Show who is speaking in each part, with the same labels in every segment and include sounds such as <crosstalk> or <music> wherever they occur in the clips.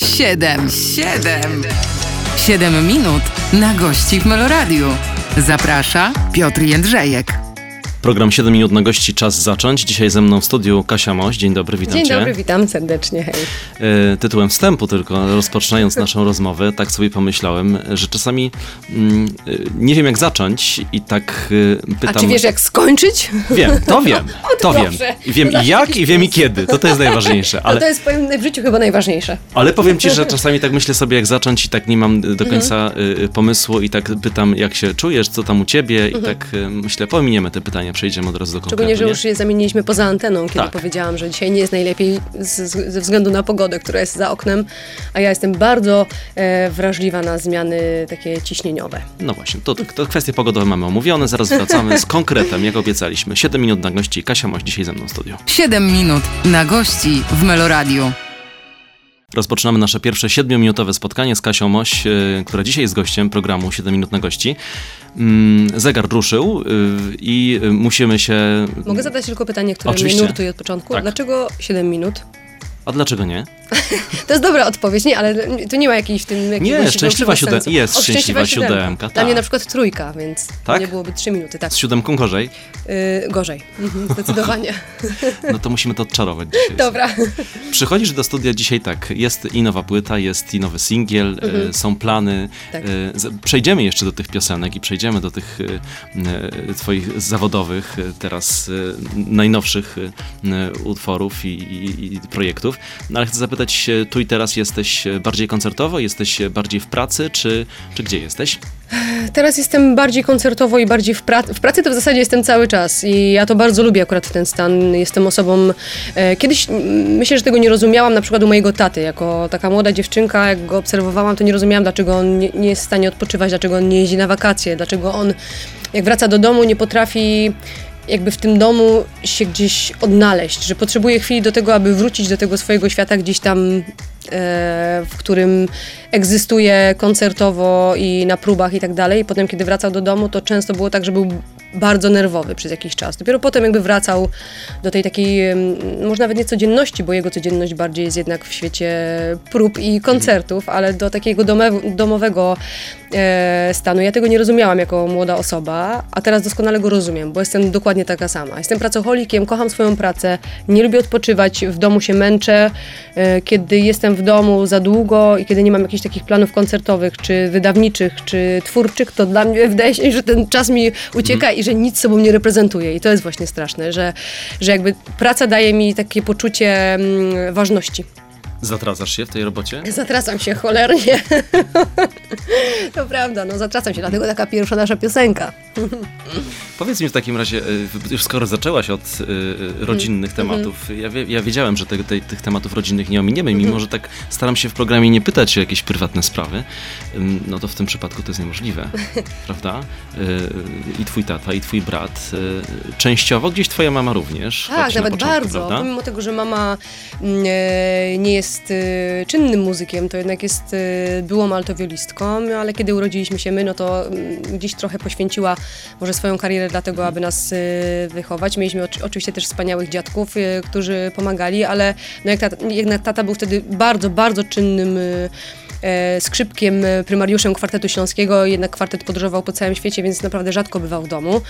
Speaker 1: Siedem, siedem, siedem minut na gości w Meloradiu. Zaprasza Piotr Jędrzejek.
Speaker 2: Program 7 minut na gości, czas zacząć. Dzisiaj ze mną w studiu Kasia Moś. Dzień dobry, witam
Speaker 3: Dzień
Speaker 2: cię.
Speaker 3: dobry, witam serdecznie, hej.
Speaker 2: E, tytułem wstępu tylko, rozpoczynając <laughs> naszą rozmowę, tak sobie pomyślałem, że czasami mm, e, nie wiem jak zacząć i tak e, pytam...
Speaker 3: A czy wiesz jak skończyć?
Speaker 2: Wiem, to <laughs> wiem, to wiem. I wiem i jak i wiem i kiedy, to to jest najważniejsze. <laughs>
Speaker 3: Ale... No to jest powiem, w życiu chyba najważniejsze.
Speaker 2: ale powiem ci, że czasami tak myślę sobie jak zacząć i tak nie mam do końca e, pomysłu i tak pytam jak się czujesz, co tam u ciebie i tak e, myślę, pominiemy te pytania, przejdziemy od razu do konkretu.
Speaker 3: Szczególnie, że już je zamieniliśmy poza anteną, kiedy
Speaker 2: Tak.
Speaker 3: powiedziałam, że dzisiaj nie jest najlepiej z, z, ze względu na pogodę, która jest za oknem, a ja jestem bardzo e, wrażliwa na zmiany takie ciśnieniowe.
Speaker 2: No właśnie, to, to kwestie pogodowe mamy omówione, zaraz wracamy z konkretem, jak obiecaliśmy. 7 minut na gości, Kasia Moś dzisiaj ze mną w studiu.
Speaker 1: Siedem minut na gości w Meloradiu.
Speaker 2: Rozpoczynamy nasze pierwsze 7-minutowe spotkanie z Kasią Moś, y, która dzisiaj jest gościem programu 7 minut na gości. Mm, Zegar ruszył y, i y, musimy się...
Speaker 3: Mogę zadać tylko pytanie, które
Speaker 2: Oczywiście.
Speaker 3: mnie nurtuje od początku?
Speaker 2: Tak.
Speaker 3: Dlaczego 7 minut?
Speaker 2: A dlaczego nie?
Speaker 3: To jest dobra odpowiedź, nie, ale tu nie ma jakiejś w tym jakiegoś
Speaker 2: szczęśliwa
Speaker 3: większego
Speaker 2: siódem-
Speaker 3: sensu.
Speaker 2: jest
Speaker 3: O,
Speaker 2: szczęśliwa siódemka,
Speaker 3: Dla mnie
Speaker 2: tak.
Speaker 3: na przykład trójka, więc
Speaker 2: Tak?
Speaker 3: nie byłoby 3 minuty, tak.
Speaker 2: Z siódemką gorzej?
Speaker 3: Yy, gorzej, mhm, zdecydowanie. <laughs>
Speaker 2: No to musimy to odczarować dzisiaj.
Speaker 3: Dobra.
Speaker 2: Przychodzisz do studia dzisiaj tak, jest i nowa płyta, jest i nowy singiel, e, są plany.
Speaker 3: Tak.
Speaker 2: Z- przejdziemy jeszcze do tych piosenek i przejdziemy do tych e, twoich zawodowych, teraz najnowszych utworów i, i, i projektów. No, ale chcę zapytać, tu i teraz jesteś e, bardziej koncertowo, jesteś e, bardziej w pracy, czy, czy gdzie jesteś?
Speaker 3: Teraz jestem bardziej koncertowo i bardziej w, pra- w pracy to w zasadzie jestem cały czas i ja to bardzo lubię akurat ten stan. Jestem osobą, e, kiedyś myślę, że tego nie rozumiałam na przykład u mojego taty, jako taka młoda dziewczynka, jak go obserwowałam, to nie rozumiałam, dlaczego on nie, nie jest w stanie odpoczywać, dlaczego on nie jeździ na wakacje, dlaczego on jak wraca do domu nie potrafi jakby w tym domu się gdzieś odnaleźć, że potrzebuje chwili do tego, aby wrócić do tego swojego świata gdzieś tam, e, w którym egzystuje koncertowo i na próbach i tak dalej. I potem, kiedy wracał do domu, to często było tak, że był bardzo nerwowy przez jakiś czas. Dopiero potem jakby wracał do tej takiej, może nawet nie codzienności, bo jego codzienność bardziej jest jednak w świecie prób i koncertów, ale do takiego domowego stanu. Ja tego nie rozumiałam jako młoda osoba, a teraz doskonale go rozumiem, bo jestem dokładnie taka sama. Jestem pracocholikiem, kocham swoją pracę, nie lubię odpoczywać, w domu się męczę. E, kiedy jestem w domu za długo i kiedy nie mam jakichś takich planów koncertowych, czy wydawniczych, czy twórczych, to dla mnie wydaje się, że ten czas mi ucieka i że nic sobą nie reprezentuje. I to jest właśnie straszne, że, że jakby praca daje mi takie poczucie mm, ważności.
Speaker 2: Zatracasz się w tej robocie?
Speaker 3: Zatracam się cholernie. <laughs> to prawda, no zatracam się, dlatego taka pierwsza nasza piosenka. <laughs>
Speaker 2: Powiedz mi w takim razie, y, już skoro zaczęłaś od y, y, rodzinnych
Speaker 3: Mhm.
Speaker 2: tematów, ja, ja wiedziałem, że te, te, tych tematów rodzinnych nie ominiemy,
Speaker 3: Mhm.
Speaker 2: mimo że tak staram się w programie nie pytać o jakieś prywatne sprawy, no to w tym przypadku to jest niemożliwe, <laughs> prawda? I twój tata, i twój brat, częściowo gdzieś twoja mama również.
Speaker 3: Tak, nawet
Speaker 2: początku,
Speaker 3: bardzo.
Speaker 2: Prawda?
Speaker 3: Pomimo tego, że mama mm, e, nie jest e, czynnym muzykiem, to jednak jest e, byłą altowiolistką, ale kiedy urodziliśmy się my, no to mm, gdzieś trochę poświęciła może swoją karierę dla tego, aby nas e, wychować. Mieliśmy oczy- oczywiście też wspaniałych dziadków, którzy pomagali, ale no jak tata, jednak tata był wtedy bardzo, bardzo czynnym skrzypkiem, e, prymariuszem kwartetu śląskiego, jednak kwartet podróżował po całym świecie, więc naprawdę rzadko bywał w domu,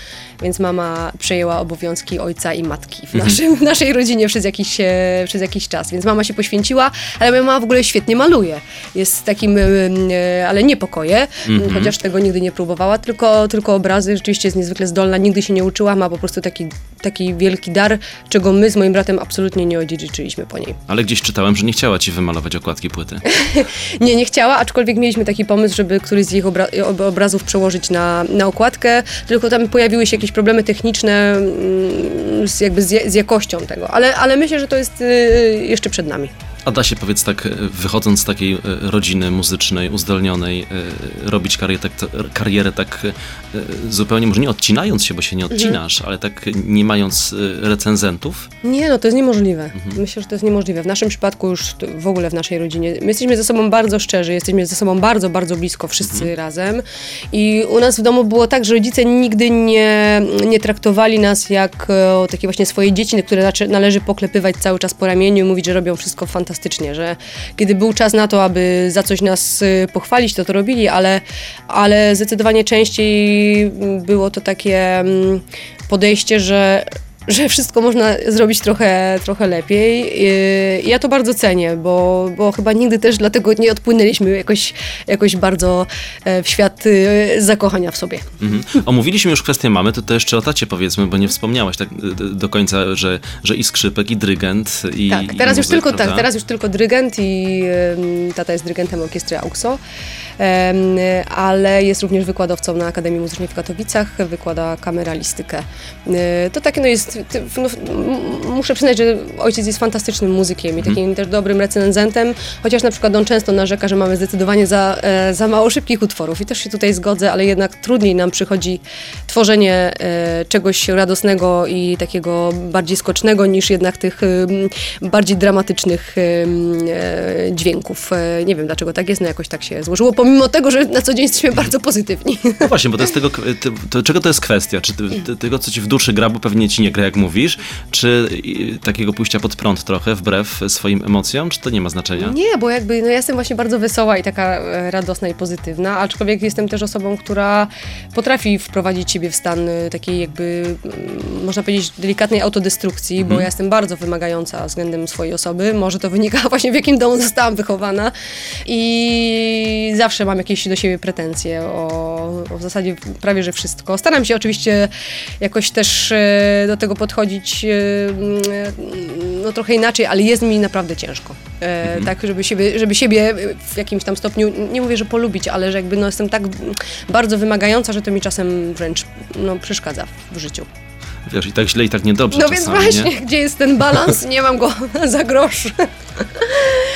Speaker 3: więc mama przejęła obowiązki ojca i matki w, naszym, w naszej rodzinie przez jakiś, e, przez jakiś czas, więc mama się poświęciła, ale moja mama w ogóle świetnie maluje, jest takim, e, e, ale nie pokoje, chociaż tego nigdy nie próbowała, tylko, tylko obrazy, rzeczywiście jest niezwykle zdolna, nigdy się nie uczyła, ma po prostu taki, taki wielki dar, czego my z moim bratem absolutnie nie odziedziczyliśmy po niej.
Speaker 2: Ale gdzieś czytałem, że nie chciała ci wymalować okładki płyty. <laughs>
Speaker 3: Nie, nie chciała, aczkolwiek mieliśmy taki pomysł, żeby któryś z ich obra- ob- obrazów przełożyć na, na okładkę, tylko tam pojawiły się jakieś problemy techniczne mm, z, jakby z, z jakością tego, ale, ale myślę, że to jest y, jeszcze przed nami.
Speaker 2: A da się, powiedz tak, e, wychodząc z takiej e, rodziny muzycznej, uzdolnionej, e, robić karierę tak, karierę tak zupełnie, może nie odcinając się, bo się nie odcinasz, ale tak nie mając recenzentów?
Speaker 3: Nie, no to jest niemożliwe. Myślę, że to jest niemożliwe. W naszym przypadku już w ogóle w naszej rodzinie. My jesteśmy ze sobą bardzo szczerzy, jesteśmy ze sobą bardzo, bardzo blisko, wszyscy razem. I u nas w domu było tak, że rodzice nigdy nie, nie traktowali nas jak takie właśnie swoje dzieci, które należy poklepywać cały czas po ramieniu i mówić, że robią wszystko fantastycznie fantastycznie, że kiedy był czas na to, aby za coś nas y, pochwalić, to to robili, ale, ale zdecydowanie częściej było to takie mm, podejście, że że wszystko można zrobić trochę, trochę lepiej. I ja to bardzo cenię, bo, bo chyba nigdy też dlatego nie odpłynęliśmy jakoś, jakoś bardzo e, w świat y, zakochania w sobie.
Speaker 2: Mhm. Omówiliśmy już kwestię mamy, to, to jeszcze o tacie powiedzmy, bo nie wspomniałaś tak y, do końca, że, że i skrzypek, i dyrygent, i
Speaker 3: Tak,
Speaker 2: i
Speaker 3: teraz już
Speaker 2: muzyk,
Speaker 3: tylko tak,
Speaker 2: prawda?
Speaker 3: teraz już tylko dyrygent i tata jest dyrygentem orkiestry AUXO, ale jest również wykładowcą na Akademii Muzycznej w Katowicach, wykłada kameralistykę. E, To takie no jest, no, muszę przyznać, że ojciec jest fantastycznym muzykiem i takim też dobrym recenzentem, chociaż na przykład on często narzeka, że mamy zdecydowanie za, e, za mało szybkich utworów i też się tutaj zgodzę, ale jednak trudniej nam przychodzi tworzenie e, czegoś radosnego i takiego bardziej skocznego niż jednak tych bardziej dramatycznych dźwięków. Nie wiem dlaczego tak jest, no jakoś tak się złożyło, pomimo tego, że na co dzień jesteśmy bardzo pozytywni.
Speaker 2: No właśnie, bo to jest tego, to, to, czego to jest kwestia? Czy ty, tego, co ci w duszy gra, bo pewnie ci nie gra, jak mówisz, czy y, takiego pójścia pod prąd trochę, wbrew swoim emocjom, czy to nie ma znaczenia?
Speaker 3: Nie, bo jakby no ja jestem właśnie bardzo wesoła i taka e, radosna i pozytywna, aczkolwiek jestem też osobą, która potrafi wprowadzić siebie w stan e, takiej jakby, mm, można powiedzieć, delikatnej autodestrukcji, bo ja jestem bardzo wymagająca względem swojej osoby. Może to wynika <laughs> właśnie w jakim domu zostałam wychowana i zawsze mam jakieś do siebie pretensje o, o w zasadzie prawie, że wszystko. Staram się oczywiście jakoś też e, do tego podchodzić e, mm, no trochę inaczej, ale jest mi naprawdę ciężko. E, Tak, żeby siebie, żeby siebie w jakimś tam stopniu, nie mówię, że polubić, ale że jakby no jestem tak bardzo wymagająca, że to mi czasem wręcz no, przeszkadza w życiu.
Speaker 2: Wiesz, i tak źle, i tak niedobrze
Speaker 3: No więc
Speaker 2: czasami,
Speaker 3: właśnie,
Speaker 2: nie?
Speaker 3: gdzie jest ten balans? Nie mam go <laughs> za grosz.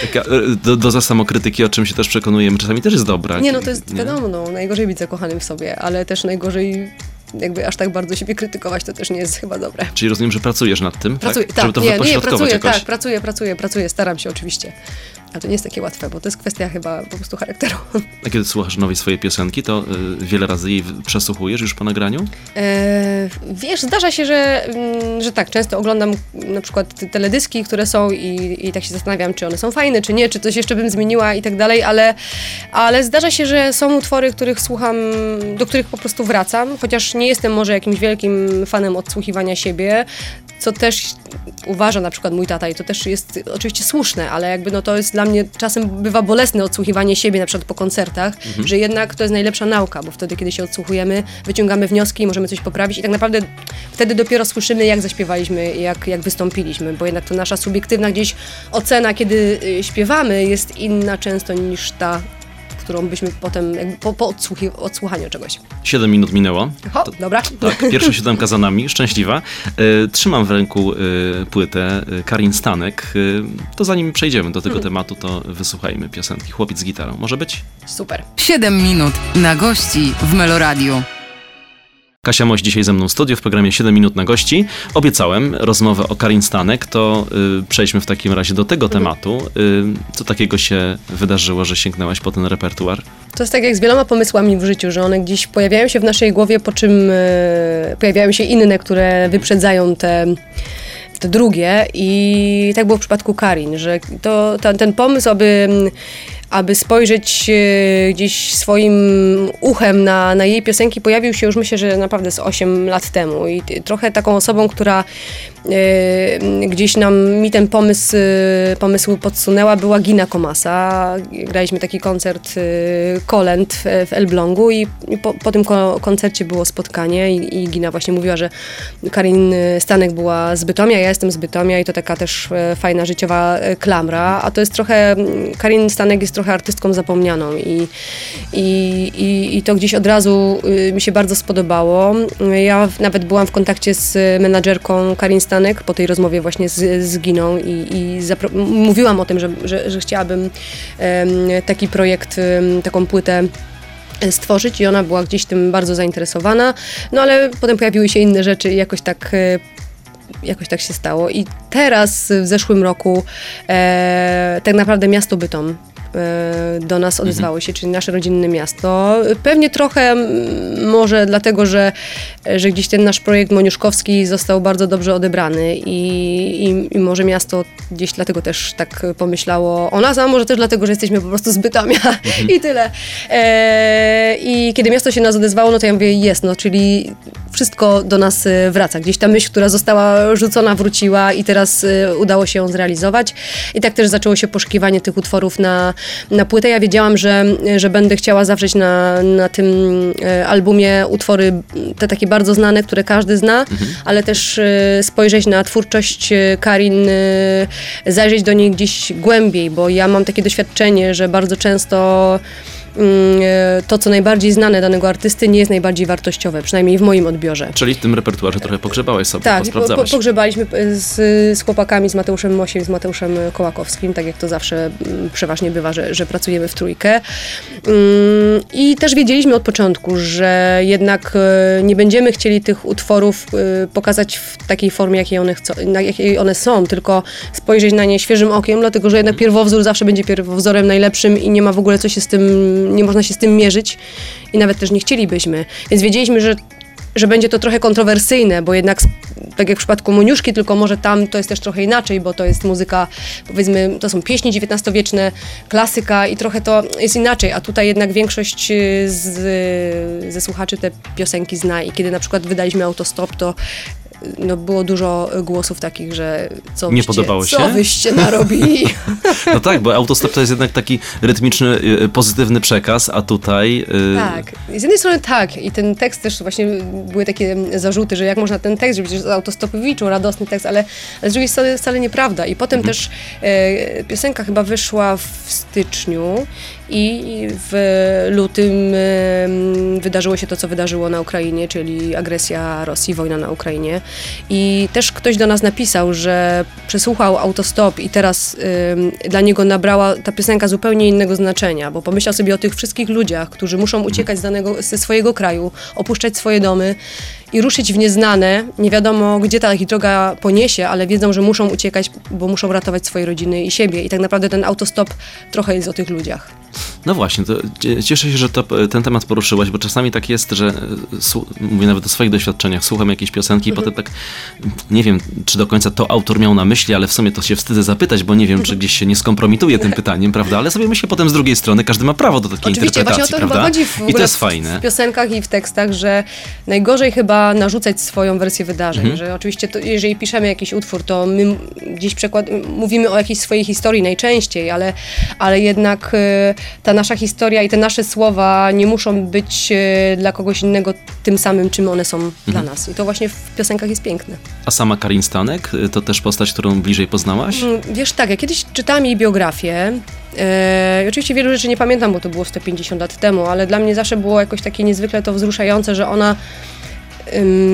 Speaker 2: Taka, y, do, doza samokrytyki, o czym się też przekonujemy, czasami też jest dobra.
Speaker 3: Nie, no to jest
Speaker 2: Nie?
Speaker 3: wiadomo, no, najgorzej być zakochanym w sobie, ale też najgorzej jakby aż tak bardzo siebie krytykować, to też nie jest chyba dobre.
Speaker 2: Czyli rozumiem, że pracujesz nad tym,
Speaker 3: Pracuję,
Speaker 2: tak?
Speaker 3: tak,
Speaker 2: Żeby to
Speaker 3: nie, nie,
Speaker 2: wypośrodkować
Speaker 3: pracuję,
Speaker 2: jakoś.
Speaker 3: tak, pracuję, pracuję, pracuję, staram się oczywiście. A to nie jest takie łatwe, bo to jest kwestia chyba po prostu charakteru.
Speaker 2: A kiedy słuchasz nowej swojej piosenki, to y, wiele razy jej przesłuchujesz już po nagraniu?
Speaker 3: E, wiesz, zdarza się, że, mm, że tak, często oglądam na przykład te teledyski, które są i, i tak się zastanawiam, czy one są fajne, czy nie, czy coś jeszcze bym zmieniła i tak dalej, ale, ale zdarza się, że są utwory, których słucham, do których po prostu wracam, chociaż nie jestem może jakimś wielkim fanem odsłuchiwania siebie, co też uważa na przykład mój tata i to też jest oczywiście słuszne, ale jakby no to jest dla mnie czasem bywa bolesne odsłuchiwanie siebie na przykład po koncertach, że jednak to jest najlepsza nauka, bo wtedy kiedy się odsłuchujemy, wyciągamy wnioski, możemy coś poprawić. I tak naprawdę wtedy dopiero słyszymy jak zaśpiewaliśmy, jak, jak wystąpiliśmy, bo jednak to nasza subiektywna gdzieś ocena, kiedy y, śpiewamy jest inna często niż ta, którą byśmy potem jakby po, po odsłuchi- odsłuchaniu czegoś.
Speaker 2: Siedem minut minęło.
Speaker 3: Ho, dobra.
Speaker 2: Tak, pierwsza siódemka za nami, szczęśliwa. E, trzymam w ręku e, płytę e, Karin Stanek. E, to zanim przejdziemy do tego
Speaker 3: Mhm.
Speaker 2: tematu, to wysłuchajmy piosenki Chłopiec z gitarą. Może być?
Speaker 3: Super.
Speaker 1: 7 minut na gości w Meloradiu.
Speaker 2: Kasia Moś dzisiaj ze mną w studiu w programie 7 minut na gości. Obiecałem rozmowę o Karin Stanek, to y, przejdźmy w takim razie do tego tematu. Y, co takiego się wydarzyło, że sięgnęłaś po ten repertuar?
Speaker 3: To jest tak jak z wieloma pomysłami w życiu, że one gdzieś pojawiają się w naszej głowie, po czym e, pojawiają się inne, które wyprzedzają te, te drugie. I tak było w przypadku Karin, że to, ten, ten pomysł, aby, aby spojrzeć e, gdzieś swoim uchem na, na jej piosenki, pojawił się już myślę, że naprawdę z 8 lat temu. I trochę taką osobą, która e, gdzieś nam mi ten pomysł, e, pomysł podsunęła, była Gina Komasa. Graliśmy taki koncert Kolęd w, Elblągu i, po, po tym ko- koncercie było spotkanie i, i Gina właśnie mówiła, że Karin Stanek była z Bytomia, ja jestem z Bytomia i to taka też fajna życiowa klamra, a to jest trochę, Karin Stanek jest trochę artystką zapomnianą i, i, i, i to gdzieś od razu y, mi się bardzo spodobało. Ja nawet byłam w kontakcie z menadżerką Karin Stanek po tej rozmowie właśnie z, z Giną i, i mówiłam o tym, że, że, że chciałabym taki projekt, taką płytę stworzyć i ona była gdzieś tym bardzo zainteresowana, no ale potem pojawiły się inne rzeczy i jakoś tak e, jakoś tak się stało. I teraz w zeszłym roku e, tak naprawdę miasto Bytom do nas odezwały się, czyli nasze rodzinne miasto. Pewnie trochę mm, może dlatego, że, że gdzieś ten nasz projekt moniuszkowski został bardzo dobrze odebrany i, i, i może miasto gdzieś dlatego też tak pomyślało o nas, a może też dlatego, że jesteśmy po prostu z Bytomia <laughs> i tyle. E, I kiedy miasto się nas odezwało, no to ja mówię, jest, no, czyli wszystko do nas e, wraca. Gdzieś ta myśl, która została rzucona, wróciła i teraz e, udało się ją zrealizować. I tak też zaczęło się poszukiwanie tych utworów na, na płytę. Ja wiedziałam, że, że będę chciała zawrzeć na, na tym e, albumie utwory te takie bardzo znane, które każdy zna, mhm. ale też spojrzeć na twórczość Karin, zajrzeć do niej gdzieś głębiej, bo ja mam takie doświadczenie, że bardzo często to, co najbardziej znane danego artysty, nie jest najbardziej wartościowe, przynajmniej w moim odbiorze.
Speaker 2: Czyli w tym repertuarze trochę pogrzebałeś sobie, tak, po,
Speaker 3: po, pogrzebaliśmy e, z, z chłopakami, z Mateuszem Mosiem, z Mateuszem Kołakowskim, tak jak to zawsze mm, przeważnie bywa, że, że pracujemy w trójkę. Mm, I też wiedzieliśmy od początku, że jednak e, nie będziemy chcieli tych utworów pokazać w takiej formie, jakiej one, chcą, jakiej one są, tylko spojrzeć na nie świeżym okiem, dlatego że jednak pierwowzór zawsze będzie pierwowzorem najlepszym i nie ma w ogóle co się z tym nie można się z tym mierzyć i nawet też nie chcielibyśmy. Więc wiedzieliśmy, że że będzie to trochę kontrowersyjne, bo jednak tak jak w przypadku Moniuszki, tylko może tam to jest też trochę inaczej, bo to jest muzyka, powiedzmy, to są pieśni XIX-wieczne, klasyka i trochę to jest inaczej, a tutaj jednak większość y, z, ze słuchaczy te piosenki zna i kiedy na przykład wydaliśmy Autostop, to no było dużo głosów takich, że co
Speaker 2: Nie podobało się?
Speaker 3: Co wyście narobili? <laughs>
Speaker 2: No tak, bo autostop to jest jednak taki rytmiczny, y, pozytywny przekaz, a tutaj...
Speaker 3: Yy... Tak, z jednej strony tak i ten tekst też właśnie były takie zarzuty, że jak można ten tekst, że przecież autostopowiczu, radosny tekst, ale, ale z drugiej strony wcale nieprawda i potem mhm. też e, piosenka chyba wyszła w styczniu i w lutym wydarzyło się to, co wydarzyło na Ukrainie, czyli agresja Rosji, wojna na Ukrainie. I też ktoś do nas napisał, że przesłuchał autostop i teraz dla niego nabrała ta piosenka zupełnie innego znaczenia, bo pomyślał sobie o tych wszystkich ludziach, którzy muszą uciekać z danego, ze swojego kraju, opuszczać swoje domy i ruszyć w nieznane. Nie wiadomo, gdzie ta ich droga poniesie, ale wiedzą, że muszą uciekać, bo muszą ratować swoje rodziny i siebie. I tak naprawdę ten autostop trochę jest o tych ludziach.
Speaker 2: No właśnie, to cieszę się, że to, ten temat poruszyłaś, bo czasami tak jest, że mówię nawet o swoich doświadczeniach, słucham jakiejś piosenki i mhm. potem tak nie wiem, czy do końca to autor miał na myśli, ale w sumie to się wstydzę zapytać, bo nie wiem, czy gdzieś się nie skompromituje tym pytaniem, prawda? Ale sobie myślę potem z drugiej strony, każdy ma prawo do takiej
Speaker 3: Oczywiście,
Speaker 2: interpretacji,
Speaker 3: właśnie o to
Speaker 2: prawda?
Speaker 3: Chyba chodzi w I to jest fajne. W piosenkach i w tekstach, że najgorzej chyba narzucać swoją wersję wydarzeń, mhm. że oczywiście to, jeżeli piszemy jakiś utwór, to my gdzieś przekład, mówimy o jakiejś swojej historii najczęściej, ale, ale jednak y, ta nasza historia i te nasze słowa nie muszą być y, dla kogoś innego tym samym, czym one są mhm. dla nas. I to właśnie w piosenkach jest piękne.
Speaker 2: A sama Karin Stanek, y, to też postać, którą bliżej poznałaś? Mm,
Speaker 3: wiesz, tak, ja kiedyś czytałam jej biografię, E, oczywiście wielu rzeczy nie pamiętam, bo to było 150 lat temu, ale dla mnie zawsze było jakoś takie niezwykle to wzruszające, że ona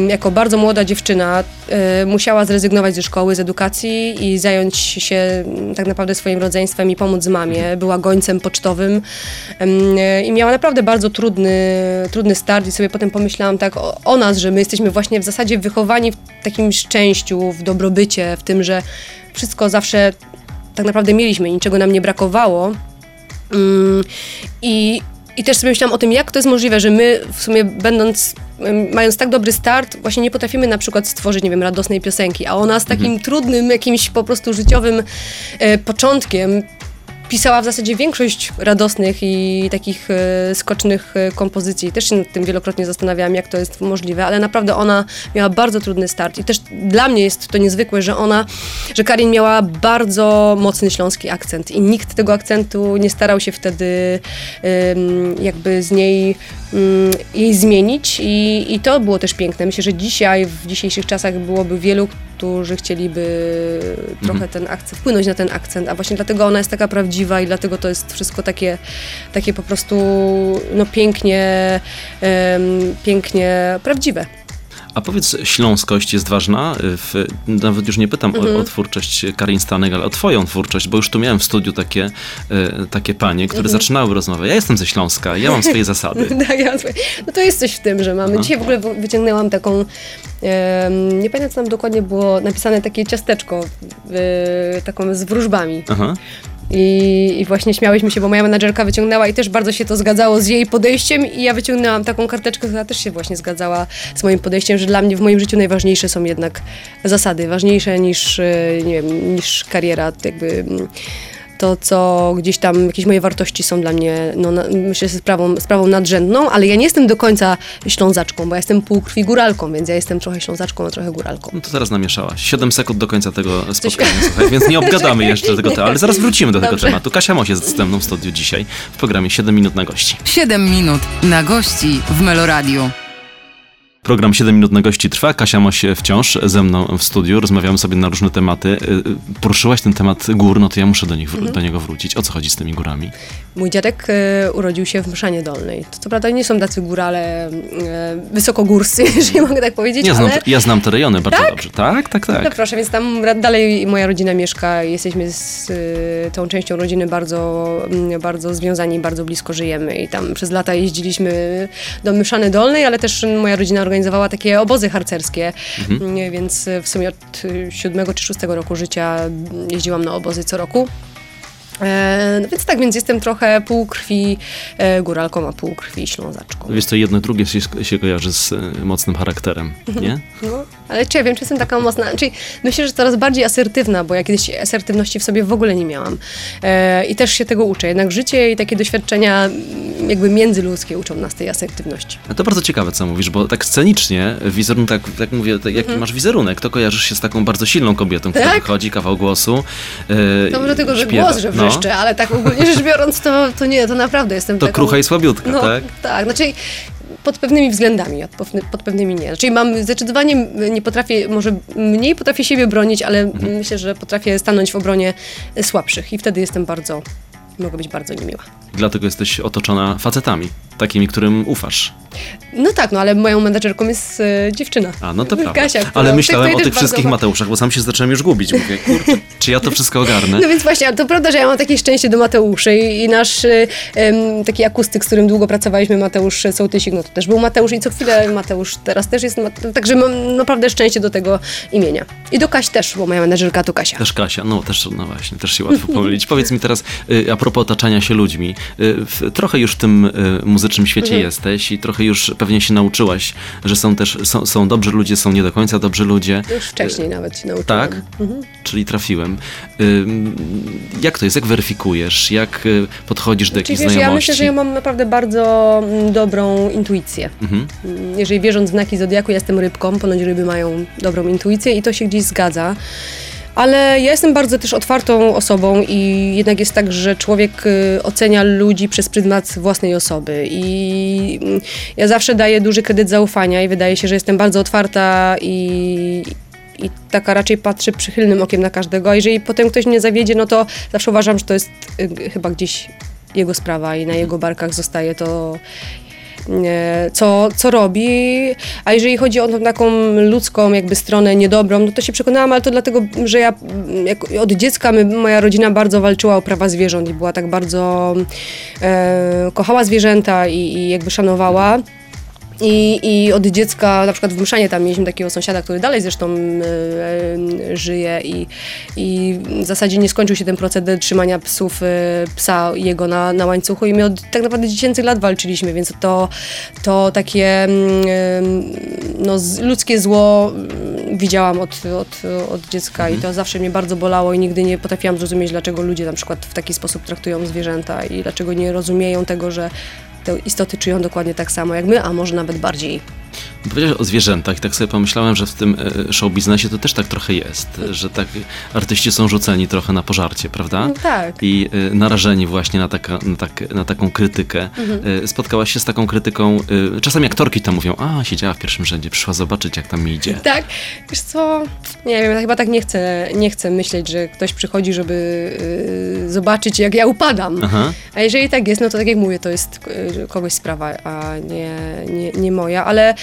Speaker 3: jako bardzo młoda dziewczyna e, musiała zrezygnować ze szkoły, z edukacji i zająć się tak naprawdę swoim rodzeństwem i pomóc mamie. Była gońcem pocztowym e, i miała naprawdę bardzo trudny, trudny start i sobie potem pomyślałam tak o, o nas, że my jesteśmy właśnie w zasadzie wychowani w takim szczęściu, w dobrobycie, w tym, że wszystko zawsze tak naprawdę mieliśmy, niczego nam nie brakowało. Mm, I, I też sobie myślałam o tym, jak to jest możliwe, że my w sumie będąc, mając tak dobry start, właśnie nie potrafimy na przykład stworzyć, nie wiem, radosnej piosenki, a ona z takim mhm. trudnym, jakimś po prostu życiowym e, początkiem pisała w zasadzie większość radosnych i takich e, skocznych e, kompozycji. Też się nad tym wielokrotnie zastanawiałam, jak to jest możliwe, ale naprawdę ona miała bardzo trudny start i też dla mnie jest to niezwykłe, że ona, że Karin miała bardzo mocny śląski akcent i nikt tego akcentu nie starał się wtedy jakby z niej mm, jej zmienić i, i to było też piękne. Myślę, że dzisiaj, w dzisiejszych czasach byłoby wielu, którzy chcieliby trochę mhm. ten akcent, wpłynąć na ten akcent, a właśnie dlatego ona jest taka prawdziwa i dlatego to jest wszystko takie, takie po prostu no pięknie, um, pięknie prawdziwe.
Speaker 2: A powiedz, śląskość jest ważna? W, nawet już nie pytam mhm. o, o, twórczość Karin Stanek, ale o twoją twórczość, bo już tu miałem w studiu takie, e, takie panie, które mhm. zaczynały rozmowę. Ja jestem ze Śląska, ja mam swoje <laughs> zasady.
Speaker 3: tak, ja no to jest coś w tym, że mamy. Aha. Dzisiaj w ogóle wyciągnęłam taką, e, nie pamiętam co tam dokładnie było napisane, takie ciasteczko, e, taką z wróżbami. Aha. I, I właśnie śmiałyśmy się, bo moja menadżerka wyciągnęła i też bardzo się to zgadzało z jej podejściem i ja wyciągnęłam taką karteczkę, która też się właśnie zgadzała z moim podejściem, że dla mnie w moim życiu najważniejsze są jednak zasady, ważniejsze niż, e, nie wiem, niż kariera, jakby mm, to, co gdzieś tam, jakieś moje wartości są dla mnie, no, na, myślę, sprawą, sprawą nadrzędną, ale ja nie jestem do końca ślązaczką, bo ja jestem półkrwi góralką, więc ja jestem trochę ślązaczką, a trochę góralką.
Speaker 2: No to teraz namieszałaś. 7 sekund do końca tego spotkania, słuchaj, więc nie obgadamy <laughs> jeszcze tego tematu, ale zaraz wrócimy do tego
Speaker 3: Dobrze.
Speaker 2: tematu. Kasia Moś jest ze mną w studiu dzisiaj w programie 7 minut na gości.
Speaker 1: 7 minut na gości w Meloradiu.
Speaker 2: Program 7 minut na gości trwa. Kasia Moś wciąż ze mną w studiu. Rozmawiamy sobie na różne tematy. Y, y, Poruszyłaś ten temat gór, no to ja muszę do, nich, wró- do niego wrócić. O co chodzi z tymi górami?
Speaker 3: Mój dziadek e, urodził się w Mszanie Dolnej. To co prawda nie są tacy górale e, wysokogórscy, <laughs> jeżeli mogę tak powiedzieć,
Speaker 2: Ja znam,
Speaker 3: ale...
Speaker 2: te, ja znam te rejony bardzo dobrze. Tak, tak, tak.
Speaker 3: No proszę, więc tam dalej moja rodzina mieszka. Jesteśmy z y, tą częścią rodziny bardzo, mm, bardzo związani, bardzo blisko żyjemy i tam przez lata jeździliśmy do Myszany Dolnej, ale też moja rodzina organizowała takie obozy harcerskie, Nie, więc w sumie od y, siódmego czy szóstego roku życia mm, jeździłam na obozy co roku. E, no więc tak, więc jestem trochę pół krwi e, góralką, a pół krwi ślązaczką.
Speaker 2: Wiesz, to jedno drugie się, się kojarzy z mocnym charakterem, nie?
Speaker 3: No, ale czy ja wiem, czy jestem taka mocna, czyli myślę, że coraz bardziej asertywna, bo ja kiedyś asertywności w sobie w ogóle nie miałam. E, I też się tego uczę. Jednak życie i takie doświadczenia mm, jakby międzyludzkie uczą nas tej asertywności.
Speaker 2: A to bardzo ciekawe, co mówisz, bo tak scenicznie, wizerunek, tak, tak mówię, tak, jaki masz wizerunek, to kojarzysz się z taką bardzo silną kobietą, która
Speaker 3: Tak?
Speaker 2: wychodzi, kawał głosu. Yy,
Speaker 3: To może tylko, że
Speaker 2: śpiewa.
Speaker 3: głos, że
Speaker 2: No,
Speaker 3: wrzeszczę, ale tak ogólnie rzecz biorąc, to, to nie, to naprawdę jestem
Speaker 2: To
Speaker 3: taką...
Speaker 2: krucha i słabiutka,
Speaker 3: no,
Speaker 2: tak?
Speaker 3: Tak, znaczy pod pewnymi względami, pod, pewnymi nie. Znaczy mam zdecydowanie nie potrafię, może mniej potrafię siebie bronić, ale
Speaker 2: Mhm.
Speaker 3: myślę, że potrafię stanąć w obronie słabszych i wtedy jestem bardzo, mogę być bardzo niemiła.
Speaker 2: Dlatego jesteś otoczona facetami, takimi, którym ufasz.
Speaker 3: No tak, no ale moją menadżerką jest e, dziewczyna.
Speaker 2: A, no to prawda.
Speaker 3: Kasia,
Speaker 2: Ale myślałem o tych wszystkich
Speaker 3: ma-
Speaker 2: Mateuszach, bo sam się zacząłem już gubić. Mówię, kurczę, czy ja to wszystko ogarnę? <laughs>
Speaker 3: No więc właśnie, ale to prawda, że ja mam takie szczęście do Mateuszy i, i nasz y, em, taki akustyk, z którym długo pracowaliśmy, Mateusz Sołtysik, no to też był Mateusz i co chwilę Mateusz teraz też jest, także mam naprawdę szczęście do tego imienia. I do Kasi też, bo moja menedżerka to Kasia.
Speaker 2: Też Kasia, no też, no właśnie, też się łatwo <laughs> pomylić. Powiedz mi teraz, y, a propos otaczania się ludźmi, y, w, trochę już w tym y, muzycznym świecie
Speaker 3: Mhm.
Speaker 2: jesteś i trochę już pewnie się nauczyłaś, że są też, są, są dobrzy ludzie, są nie do końca dobrzy ludzie.
Speaker 3: Już wcześniej nawet się nauczyłam.
Speaker 2: Tak? Czyli trafiłem. Jak to jest? Jak weryfikujesz? Jak y, podchodzisz do
Speaker 3: Czyli
Speaker 2: jakichś
Speaker 3: wiesz, ja
Speaker 2: znajomości?
Speaker 3: myślę, że ja mam naprawdę bardzo mm, dobrą intuicję.
Speaker 2: Mhm.
Speaker 3: Mm, Jeżeli wierząc w znaki Zodiaku, ja jestem rybką, ponoć ryby mają dobrą intuicję i to się gdzieś zgadza. Ale ja jestem bardzo też otwartą osobą i jednak jest tak, że człowiek y, ocenia ludzi przez pryzmat własnej osoby. I mm, ja zawsze daję duży kredyt zaufania i wydaje się, że jestem bardzo otwarta i, i taka raczej patrzę przychylnym okiem na każdego. A jeżeli potem ktoś mnie zawiedzie, no to zawsze uważam, że to jest y, chyba gdzieś jego sprawa i na jego barkach zostaje to, co, co robi. A jeżeli chodzi o tą taką ludzką jakby stronę niedobrą, no to się przekonałam, ale to dlatego, że ja od dziecka my, moja rodzina bardzo walczyła o prawa zwierząt i była tak bardzo e, kochała zwierzęta i, i jakby szanowała. I, I od dziecka, na przykład w Mszanie tam mieliśmy takiego sąsiada, który dalej zresztą e, e, żyje i, i w zasadzie nie skończył się ten proceder trzymania psów, e, psa jego na, na łańcuchu i my od tak naprawdę dziecięcych lat walczyliśmy, więc to, to takie mm, no, ludzkie zło mm, widziałam od, od, od dziecka i to zawsze mnie bardzo bolało i nigdy nie potrafiłam zrozumieć, dlaczego ludzie na przykład w taki sposób traktują zwierzęta i dlaczego nie rozumieją tego, że te istoty czują dokładnie tak samo jak my, a może nawet bardziej.
Speaker 2: Powiedziałeś o zwierzętach i tak sobie pomyślałem, że w tym e, show biznesie to też tak trochę jest, że tak artyści są rzuceni trochę na pożarcie, prawda?
Speaker 3: No tak.
Speaker 2: I e, narażeni właśnie na, taka, na, tak, na taką krytykę.
Speaker 3: Mhm.
Speaker 2: E, Spotkałaś się z taką krytyką, czasami aktorki tam mówią, a siedziała w pierwszym rzędzie, przyszła zobaczyć jak tam mi idzie. <laughs>
Speaker 3: Tak, wiesz co, nie wiem, ja chyba tak nie chcę, nie chcę myśleć, że ktoś przychodzi, żeby zobaczyć, jak ja upadam.
Speaker 2: Aha.
Speaker 3: A jeżeli tak jest, no to tak jak mówię, to jest kogoś sprawa, a nie, nie, nie moja, ale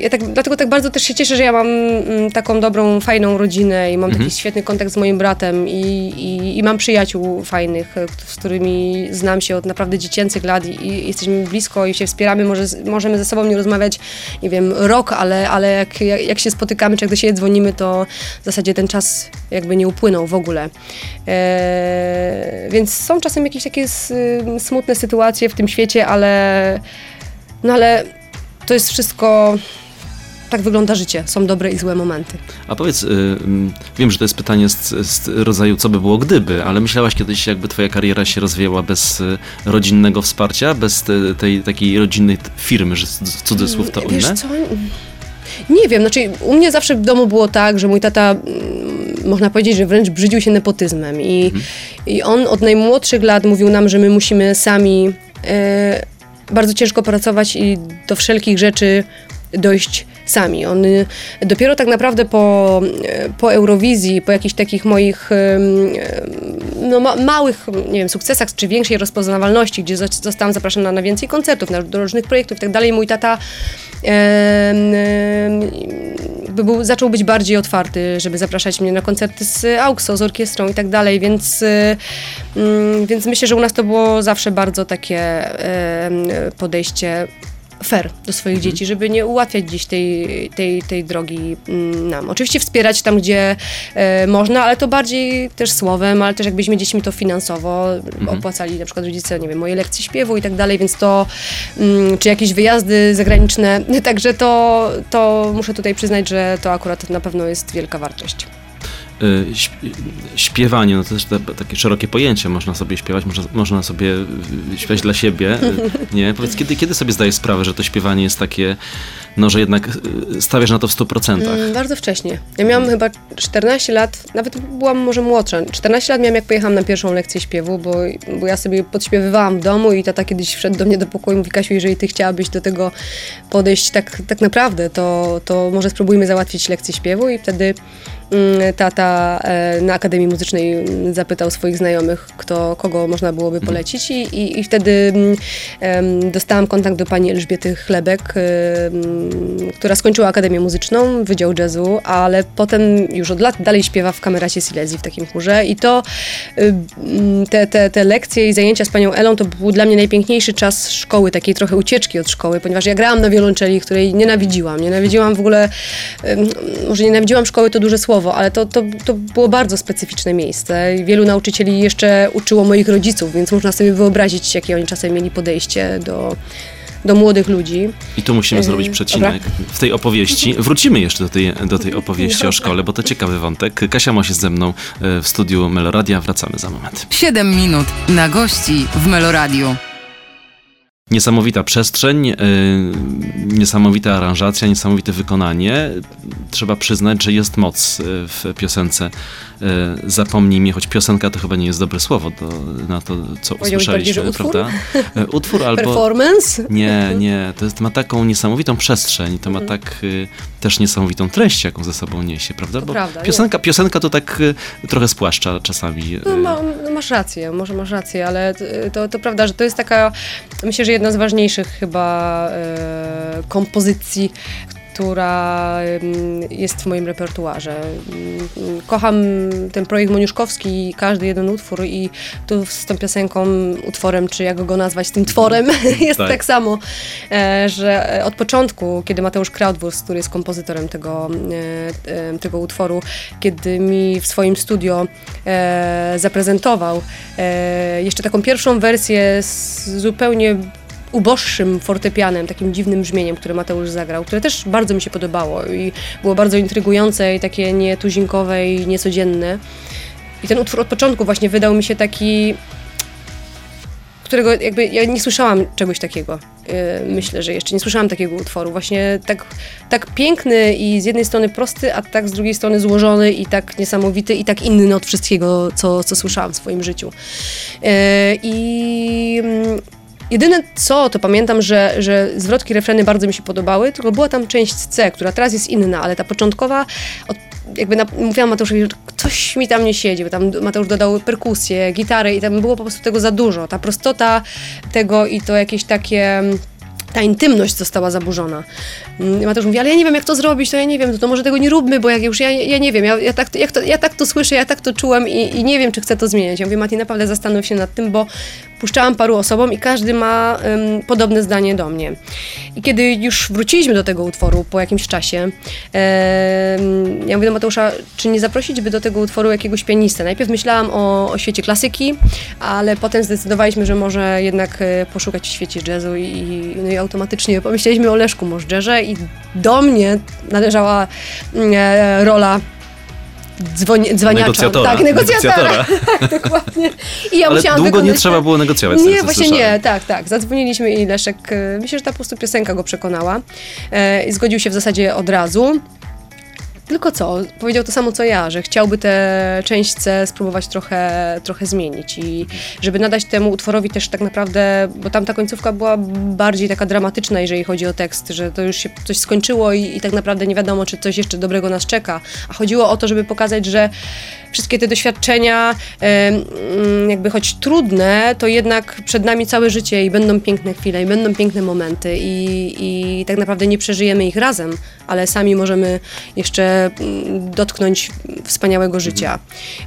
Speaker 3: ja tak, dlatego tak bardzo też się cieszę, że ja mam mm, taką dobrą, fajną rodzinę i mam
Speaker 2: Mhm.
Speaker 3: taki świetny kontakt z moim bratem i, i, i mam przyjaciół fajnych, e, z którymi znam się od naprawdę dziecięcych lat i, i jesteśmy blisko i się wspieramy. Może, możemy ze sobą nie rozmawiać, nie wiem, rok, ale, ale jak, jak, jak się spotykamy, czy jak do siebie dzwonimy, to w zasadzie ten czas jakby nie upłynął w ogóle. E, więc są czasem jakieś takie smutne sytuacje w tym świecie, ale, no ale to jest wszystko. Tak wygląda życie. Są dobre i złe momenty.
Speaker 2: A powiedz, y, mm, wiem, że to jest pytanie z, z rodzaju co by było gdyby, ale myślałaś kiedyś, jakby twoja kariera się rozwijała bez y, rodzinnego wsparcia, bez te, tej takiej rodzinnej firmy, że cudzysłów to
Speaker 3: Wiesz
Speaker 2: ujmę?
Speaker 3: co? Nie wiem, znaczy u mnie zawsze w domu było tak, że mój tata, mm, można powiedzieć, że wręcz brzydził się nepotyzmem i,
Speaker 2: Mhm.
Speaker 3: i on od najmłodszych lat mówił nam, że my musimy sami e, bardzo ciężko pracować i do wszelkich rzeczy dojść sami. On y, dopiero tak naprawdę po, e, po Eurowizji, po jakichś takich moich em, no, ma, małych, nie wiem, sukcesach czy większej rozpoznawalności, gdzie zost- zostałam zapraszana na więcej koncertów, na, do różnych projektów i tak dalej, mój tata był, zaczął być bardziej otwarty, żeby zapraszać mnie na koncerty z AUXO, z orkiestrą i tak dalej, więc, więc myślę, że u nas to było zawsze bardzo takie podejście fair do swoich dzieci, żeby nie ułatwiać gdzieś tej, tej, tej drogi mm, nam. Oczywiście wspierać tam, gdzie e, można, ale to bardziej też słowem, ale też jak byliśmy dziećmi, to finansowo opłacali na przykład rodzice, nie wiem, moje lekcje śpiewu i tak dalej, więc to, mm, czy jakieś wyjazdy zagraniczne, <laughs> także to, to muszę tutaj przyznać, że to akurat na pewno jest wielka wartość.
Speaker 2: Y, śp- śpiewanie, no to też te, takie szerokie pojęcie, można sobie śpiewać, można, można sobie y, śpiewać dla siebie, y, nie? Powiedz, kiedy, kiedy sobie zdajesz sprawę, że to śpiewanie jest takie, no, że jednak stawiasz na to w 100%?
Speaker 3: Mm, bardzo wcześnie. Ja miałam chyba 14 lat, nawet byłam może młodsza. 14 lat miałam, jak pojechałam na pierwszą lekcję śpiewu, bo, bo ja sobie podśpiewywałam w domu i tata kiedyś wszedł do mnie do pokoju i mówi, Kasiu, jeżeli ty chciałabyś do tego podejść tak, tak naprawdę, to, to może spróbujmy załatwić lekcję śpiewu i wtedy tata e, na Akademii Muzycznej mm, zapytał swoich znajomych, kto, kogo można byłoby polecić i, i, i wtedy mm, dostałam kontakt do pani Elżbiety Chlebek, która skończyła Akademię Muzyczną, Wydział Jazzu, ale potem już od lat dalej śpiewa w Kameracie Silesii w takim chórze i to mm, te, te, te lekcje i zajęcia z panią Elą to był dla mnie najpiękniejszy czas szkoły, takiej trochę ucieczki od szkoły, ponieważ ja grałam na wiolonczeli, której nienawidziłam. Nienawidziłam w ogóle, może nienawidziłam szkoły to duże słowo, ale to, to, to było bardzo specyficzne miejsce. I Wielu nauczycieli jeszcze uczyło moich rodziców, więc można sobie wyobrazić, jakie oni czasem mieli podejście do, do młodych ludzi.
Speaker 2: I tu musimy
Speaker 3: Yy,
Speaker 2: zrobić przecinek w tej opowieści. Wrócimy jeszcze do tej, do tej opowieści o szkole, bo to ciekawy wątek. Kasia Moś jest ze mną y, w studiu Meloradia. Wracamy za moment.
Speaker 1: 7 minut na gości w Meloradiu.
Speaker 2: Niesamowita przestrzeń, yy, niesamowita aranżacja, niesamowite wykonanie. Trzeba przyznać, że jest moc yy, w piosence Zapomnij mnie, choć piosenka to chyba nie jest dobre słowo do, na to, co usłyszeliśmy,
Speaker 3: utwór?
Speaker 2: prawda? Yy, Utwór albo...
Speaker 3: Performance?
Speaker 2: Nie, nie, to jest, ma taką niesamowitą przestrzeń, to ma
Speaker 3: Mhm.
Speaker 2: tak y, też niesamowitą treść, jaką ze sobą niesie, prawda?
Speaker 3: To
Speaker 2: Bo
Speaker 3: prawda,
Speaker 2: piosenka, piosenka to tak y, trochę spłaszcza czasami. y,
Speaker 3: No, ma, no masz rację, może masz rację, ale to, to prawda, że to jest taka, myślę, że jedna z ważniejszych chyba e, kompozycji, która jest w moim repertuarze. Kocham ten projekt Moniuszkowski i każdy jeden utwór i tu z tą piosenką, utworem, czy jak go nazwać, tym tworem, <laughs> jest
Speaker 2: Tak.
Speaker 3: tak, samo, e, że od początku, kiedy Mateusz Krautwurst, który jest kompozytorem tego, e, e, tego utworu, kiedy mi w swoim studio zaprezentował jeszcze taką pierwszą wersję z zupełnie uboższym fortepianem, takim dziwnym brzmieniem, które Mateusz zagrał, które też bardzo mi się podobało i było bardzo intrygujące i takie nietuzinkowe i niecodzienne. I ten utwór od początku właśnie wydał mi się taki którego jakby ja nie słyszałam czegoś takiego. Yy, myślę, że jeszcze nie słyszałam takiego utworu. Właśnie tak, tak piękny i z jednej strony prosty, a tak z drugiej strony złożony i tak niesamowity i tak inny od wszystkiego, co, co słyszałam w swoim życiu. Yy, I mm, jedyne co, to pamiętam, że, że zwrotki, refreny bardzo mi się podobały, tylko była tam część C, która teraz jest inna, ale ta początkowa, od, jakby na, mówiłam Mateuszowi, że ktoś mi tam nie siedzi, bo tam Mateusz dodał perkusję, gitarę i tam było po prostu tego za dużo. Ta prostota tego i to jakieś takie mm, ta intymność została zaburzona. Mm, Mateusz mówi, ale ja nie wiem, jak to zrobić, to ja nie wiem, to, to może tego nie róbmy, bo jak już ja, ja nie wiem, ja, ja, tak, jak to, ja tak to słyszę, ja tak to czułem i, i nie wiem, czy chcę to zmieniać. Ja mówię, Mati, naprawdę zastanów się nad tym, bo puszczałam paru osobom i każdy ma em, podobne zdanie do mnie. I kiedy już wróciliśmy do tego utworu po jakimś czasie, em, ja mówię do Mateusza, czy nie zaprosić by do tego utworu jakiegoś pianistę? Najpierw myślałam o, o świecie klasyki, ale potem zdecydowaliśmy, że może jednak e, poszukać w świecie jazzu i, no i automatycznie pomyśleliśmy o Leszku Możdżerze i do mnie należała mm, e, rola dzwoni, dzwoniacza.
Speaker 2: Negocjatora.
Speaker 3: Tak, negocjatora. <laughs> tak, dokładnie. I ja
Speaker 2: Ale
Speaker 3: musiałam
Speaker 2: długo nie
Speaker 3: wykonać-
Speaker 2: trzeba było negocjować. z tego,
Speaker 3: nie, właśnie
Speaker 2: słyszałem.
Speaker 3: nie, tak, tak. Zadzwoniliśmy i Leszek, e, myślę, że ta po prostu piosenka go przekonała e, i zgodził się w zasadzie od razu. Tylko co, powiedział to samo co ja, że chciałby tę część C spróbować trochę, trochę zmienić i żeby nadać temu utworowi też tak naprawdę, bo tam ta końcówka była bardziej taka dramatyczna, jeżeli chodzi o tekst, że to już się coś skończyło i, i tak naprawdę nie wiadomo, czy coś jeszcze dobrego nas czeka. A chodziło o to, żeby pokazać, że wszystkie te doświadczenia, mm, jakby choć trudne, to jednak przed nami całe życie i będą piękne chwile, i będą piękne momenty i, i tak naprawdę nie przeżyjemy ich razem, ale sami możemy jeszcze mm, dotknąć wspaniałego życia.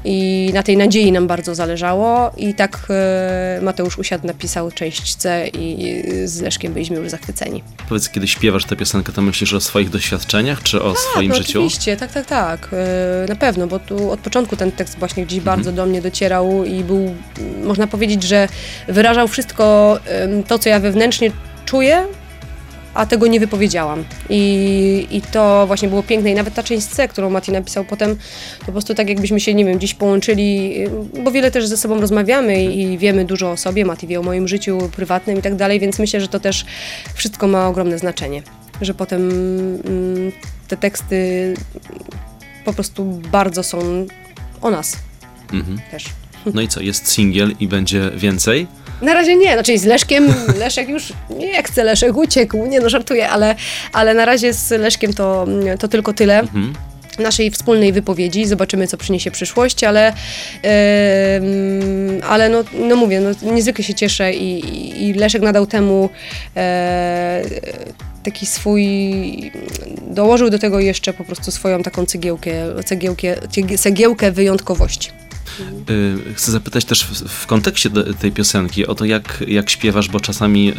Speaker 3: I na tej nadziei nam bardzo zależało i tak e, Mateusz usiadł, napisał część C i z Leszkiem byliśmy już zachwyceni.
Speaker 2: Powiedz, kiedy śpiewasz tę piosenkę, to myślisz o swoich doświadczeniach, czy o swoim
Speaker 3: no,
Speaker 2: życiu?
Speaker 3: Oczywiście, tak, tak, tak. E, Na pewno, bo tu od początku ten tekst właśnie gdzieś bardzo do mnie docierał i był, można powiedzieć, że wyrażał wszystko to, co ja wewnętrznie czuję, a tego nie wypowiedziałam. I, I to właśnie było piękne. I nawet ta część C, którą Mati napisał potem, to po prostu tak jakbyśmy się, nie wiem, gdzieś połączyli, bo wiele też ze sobą rozmawiamy i, i wiemy dużo o sobie. Mati wie o moim życiu prywatnym i tak dalej, więc myślę, że to też wszystko ma ogromne znaczenie. Że potem mm, te teksty po prostu bardzo są o nas
Speaker 2: Mhm.
Speaker 3: też.
Speaker 2: No i co, jest singiel i będzie więcej?
Speaker 3: Na razie nie, znaczy z Leszkiem, Leszek już nie chce, Leszek uciekł, nie no żartuję, ale, ale na razie z Leszkiem to, to tylko tyle.
Speaker 2: Mhm.
Speaker 3: Naszej wspólnej wypowiedzi, zobaczymy co przyniesie przyszłość, ale, em, ale no, no mówię, no, niezwykle się cieszę i, i- Leszek nadał temu e, taki swój, dołożył do tego jeszcze po prostu swoją taką cegiełkę, cegiełkę, cegiełkę wyjątkowości.
Speaker 2: Y, Chcę zapytać też w, kontekście tej piosenki o to, jak, jak śpiewasz, bo czasami,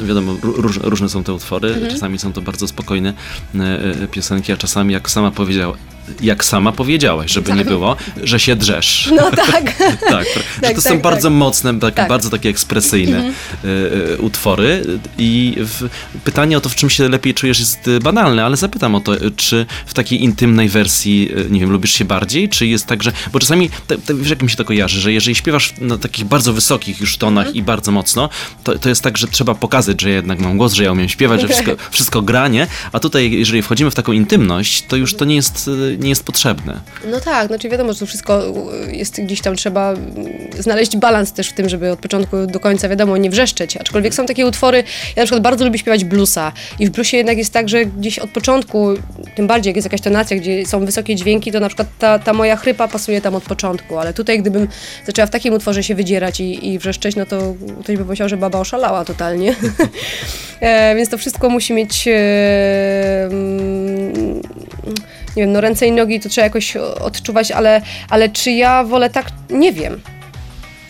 Speaker 2: y, wiadomo, ró- róż, różne są te utwory,
Speaker 3: Mhm.
Speaker 2: czasami są to bardzo spokojne y, y, piosenki, a czasami, jak sama powiedziała, jak sama powiedziałaś, żeby nie było, że się drzesz.
Speaker 3: No <laughs> tak.
Speaker 2: tak, że
Speaker 3: Tak,
Speaker 2: to są
Speaker 3: tak,
Speaker 2: bardzo
Speaker 3: tak.
Speaker 2: mocne,
Speaker 3: Tak.
Speaker 2: Bardzo takie ekspresyjne y, y, utwory. I w, pytanie o to, w czym się lepiej czujesz, jest y, banalne, ale zapytam o to, czy w takiej intymnej wersji, nie wiem, lubisz się bardziej, czy jest tak, że. Bo czasami, te, te, wiesz, jak mi się to kojarzy, że jeżeli śpiewasz na takich bardzo wysokich już tonach
Speaker 3: Mhm.
Speaker 2: i bardzo mocno, to, to jest tak, że trzeba pokazać, że ja jednak mam głos, że ja umiem śpiewać, że wszystko, <laughs> wszystko granie, a tutaj, jeżeli wchodzimy w taką intymność, to już to nie jest, nie jest potrzebne.
Speaker 3: No tak, znaczy wiadomo, że to wszystko jest gdzieś tam, trzeba mm, znaleźć balans też w tym, żeby od początku do końca, wiadomo, nie wrzeszczeć. Aczkolwiek są takie utwory, ja na przykład bardzo lubię śpiewać bluesa i w bluesie jednak jest tak, że gdzieś od początku, tym bardziej jak jest jakaś tonacja, gdzie są wysokie dźwięki, to na przykład ta, ta moja chrypa pasuje tam od początku, ale tutaj gdybym zaczęła w takim utworze się wydzierać i, i wrzeszczeć, no to ktoś by powiedział, że baba oszalała totalnie. <laughs> e, więc to wszystko musi mieć e, mm, nie wiem, no ręce i nogi to trzeba jakoś odczuwać, ale, ale czy ja wolę tak, nie wiem.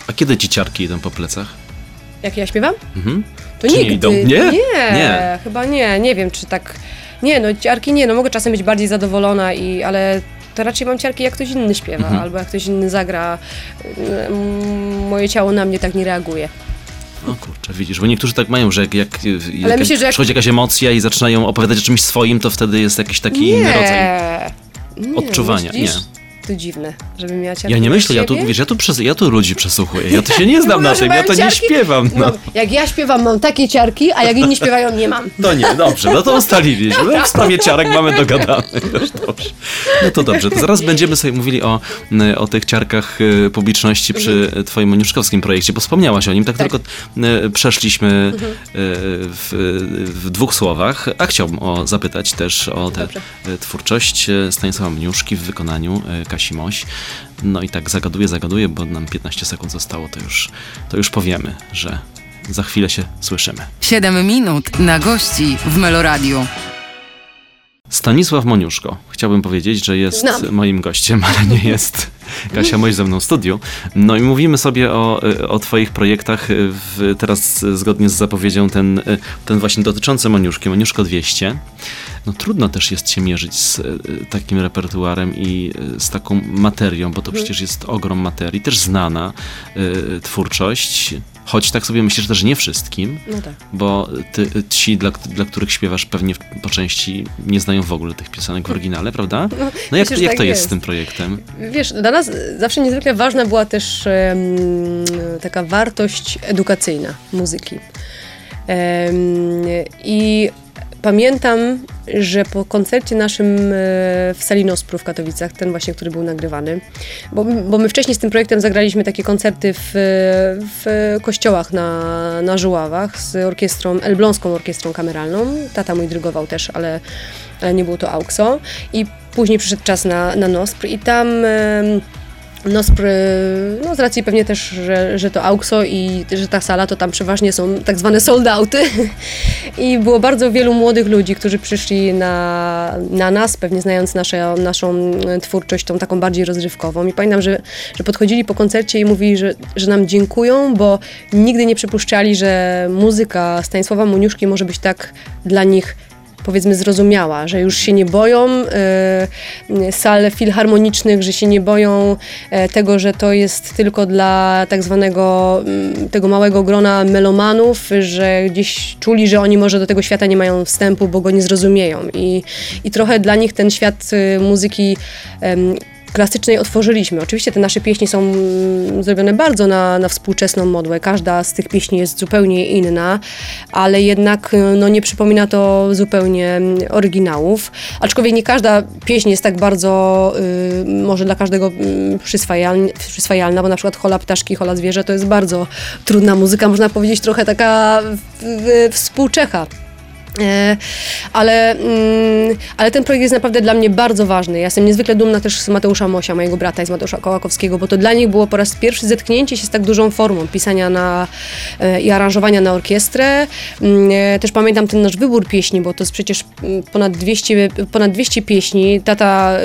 Speaker 2: A kiedy ci ciarki idą po plecach?
Speaker 3: Jak ja śpiewam?
Speaker 2: Mhm.
Speaker 3: To
Speaker 2: Czy nie
Speaker 3: nigdy.
Speaker 2: idą? Nie?
Speaker 3: nie?
Speaker 2: Nie.
Speaker 3: chyba nie, nie wiem czy tak. Nie, no ciarki nie, no mogę czasem być bardziej zadowolona, i, ale to raczej mam ciarki jak ktoś inny śpiewa,
Speaker 2: Mhm.
Speaker 3: albo jak ktoś inny zagra. Moje ciało na mnie tak nie reaguje.
Speaker 2: O kurczę, widzisz, bo niektórzy tak mają, że jak, jak, jak,
Speaker 3: myślę, że jak-
Speaker 2: przychodzi jakaś emocja i zaczynają opowiadać o czymś swoim, to wtedy jest jakiś taki inny rodzaj.
Speaker 3: nie.
Speaker 2: odczuwania,
Speaker 3: myślisz?
Speaker 2: nie.
Speaker 3: Dziwne, żebym miała ciarki
Speaker 2: Ja nie myślę, ja tu, wiesz, ja tu, przes- ja tu ludzi przesłuchuję, ja tu się nie <laughs> znam na tym, ja to nie śpiewam, no.
Speaker 3: No, jak ja śpiewam, mam takie ciarki, a jak inni śpiewają, nie mam. <laughs>
Speaker 2: No nie, dobrze, no to ustaliliśmy. <laughs> W sprawie ciarek mamy dogadane. Już dobrze. No to dobrze, to zaraz będziemy sobie mówili o, o tych ciarkach y, publiczności przy twoim Moniuszkowskim projekcie, bo wspomniałaś o nim, tak,
Speaker 3: Tak.
Speaker 2: tylko y, przeszliśmy y, w, w dwóch słowach, a chciałbym o, zapytać też o tę twórczość Stanisława Mniuszki w wykonaniu Kasi Moś. No i tak zagaduję, zagaduję, bo nam 15 sekund zostało, to już, to już powiemy, że za chwilę się słyszymy.
Speaker 1: 7 minut na gości w Meloradiu.
Speaker 2: Stanisław Moniuszko. Chciałbym powiedzieć, że jest
Speaker 3: Znam.
Speaker 2: moim gościem, ale nie jest. Kasia Moś ze mną w studiu. No i mówimy sobie o, o twoich projektach w, teraz zgodnie z zapowiedzią ten, ten właśnie dotyczący Moniuszki, Moniuszko 200. No trudno też jest się mierzyć z e, takim repertuarem i e, z taką materią, bo to przecież jest ogrom materii, też znana e, twórczość, choć tak sobie myślę, że też nie wszystkim,
Speaker 3: No tak.
Speaker 2: bo ty, ci, dla, dla których śpiewasz, pewnie po części nie znają w ogóle tych piosenek w oryginale, prawda? No jak,
Speaker 3: myślę, że
Speaker 2: jak
Speaker 3: tak
Speaker 2: to jest
Speaker 3: jest.
Speaker 2: z tym projektem?
Speaker 3: Wiesz, dla nas zawsze niezwykle ważna była też em, taka wartość edukacyjna muzyki. Em, I pamiętam, że po koncercie naszym e, w sali Nospru w Katowicach, ten właśnie, który był nagrywany, bo, bo my wcześniej z tym projektem zagraliśmy takie koncerty w, w kościołach na, na Żuławach z orkiestrą, elbląską orkiestrą kameralną. Tata mój dyrygował też, ale, ale nie było to AUXO. I później przyszedł czas na, na Nospr i tam... Nospr, no z racji pewnie też, że, że to AUXO i że ta sala, to tam przeważnie są tak zwane sold outy. <laughs> I było bardzo wielu młodych ludzi, którzy przyszli na, na nas, pewnie znając nasze, naszą twórczość, tą taką bardziej rozrywkową. I pamiętam, że, że podchodzili po koncercie i mówili, że, że nam dziękują, bo nigdy nie przypuszczali, że muzyka Stanisława Moniuszki może być tak dla nich powiedzmy zrozumiała, że już się nie boją e, sal filharmonicznych, że się nie boją e, tego, że to jest tylko dla tak zwanego mm, tego małego grona melomanów, że gdzieś czuli, że oni może do tego świata nie mają wstępu, bo go nie zrozumieją. I, i trochę dla nich ten świat e, muzyki klasycznej otworzyliśmy. Oczywiście te nasze pieśni są mm, zrobione bardzo na, na współczesną modłę. Każda z tych pieśni jest zupełnie inna, ale jednak y, no, nie przypomina to zupełnie mm, oryginałów. Aczkolwiek nie każda pieśń jest tak bardzo y, może dla każdego mm, przyswajaln, przyswajalna, bo na przykład Hola Ptaszki, Hola Zwierzę to jest bardzo trudna muzyka, można powiedzieć trochę taka w, w, współczecha. E, Ale, mm, ale ten projekt jest naprawdę dla mnie bardzo ważny. Ja jestem niezwykle dumna też z Mateusza Mosia, mojego brata i z Mateusza Kołakowskiego, bo to dla nich było po raz pierwszy zetknięcie się z tak dużą formą pisania na, e, i aranżowania na orkiestrę. Mm, e, Też pamiętam ten nasz wybór pieśni, bo to jest przecież mm, ponad 200, ponad 200 pieśni. Tata,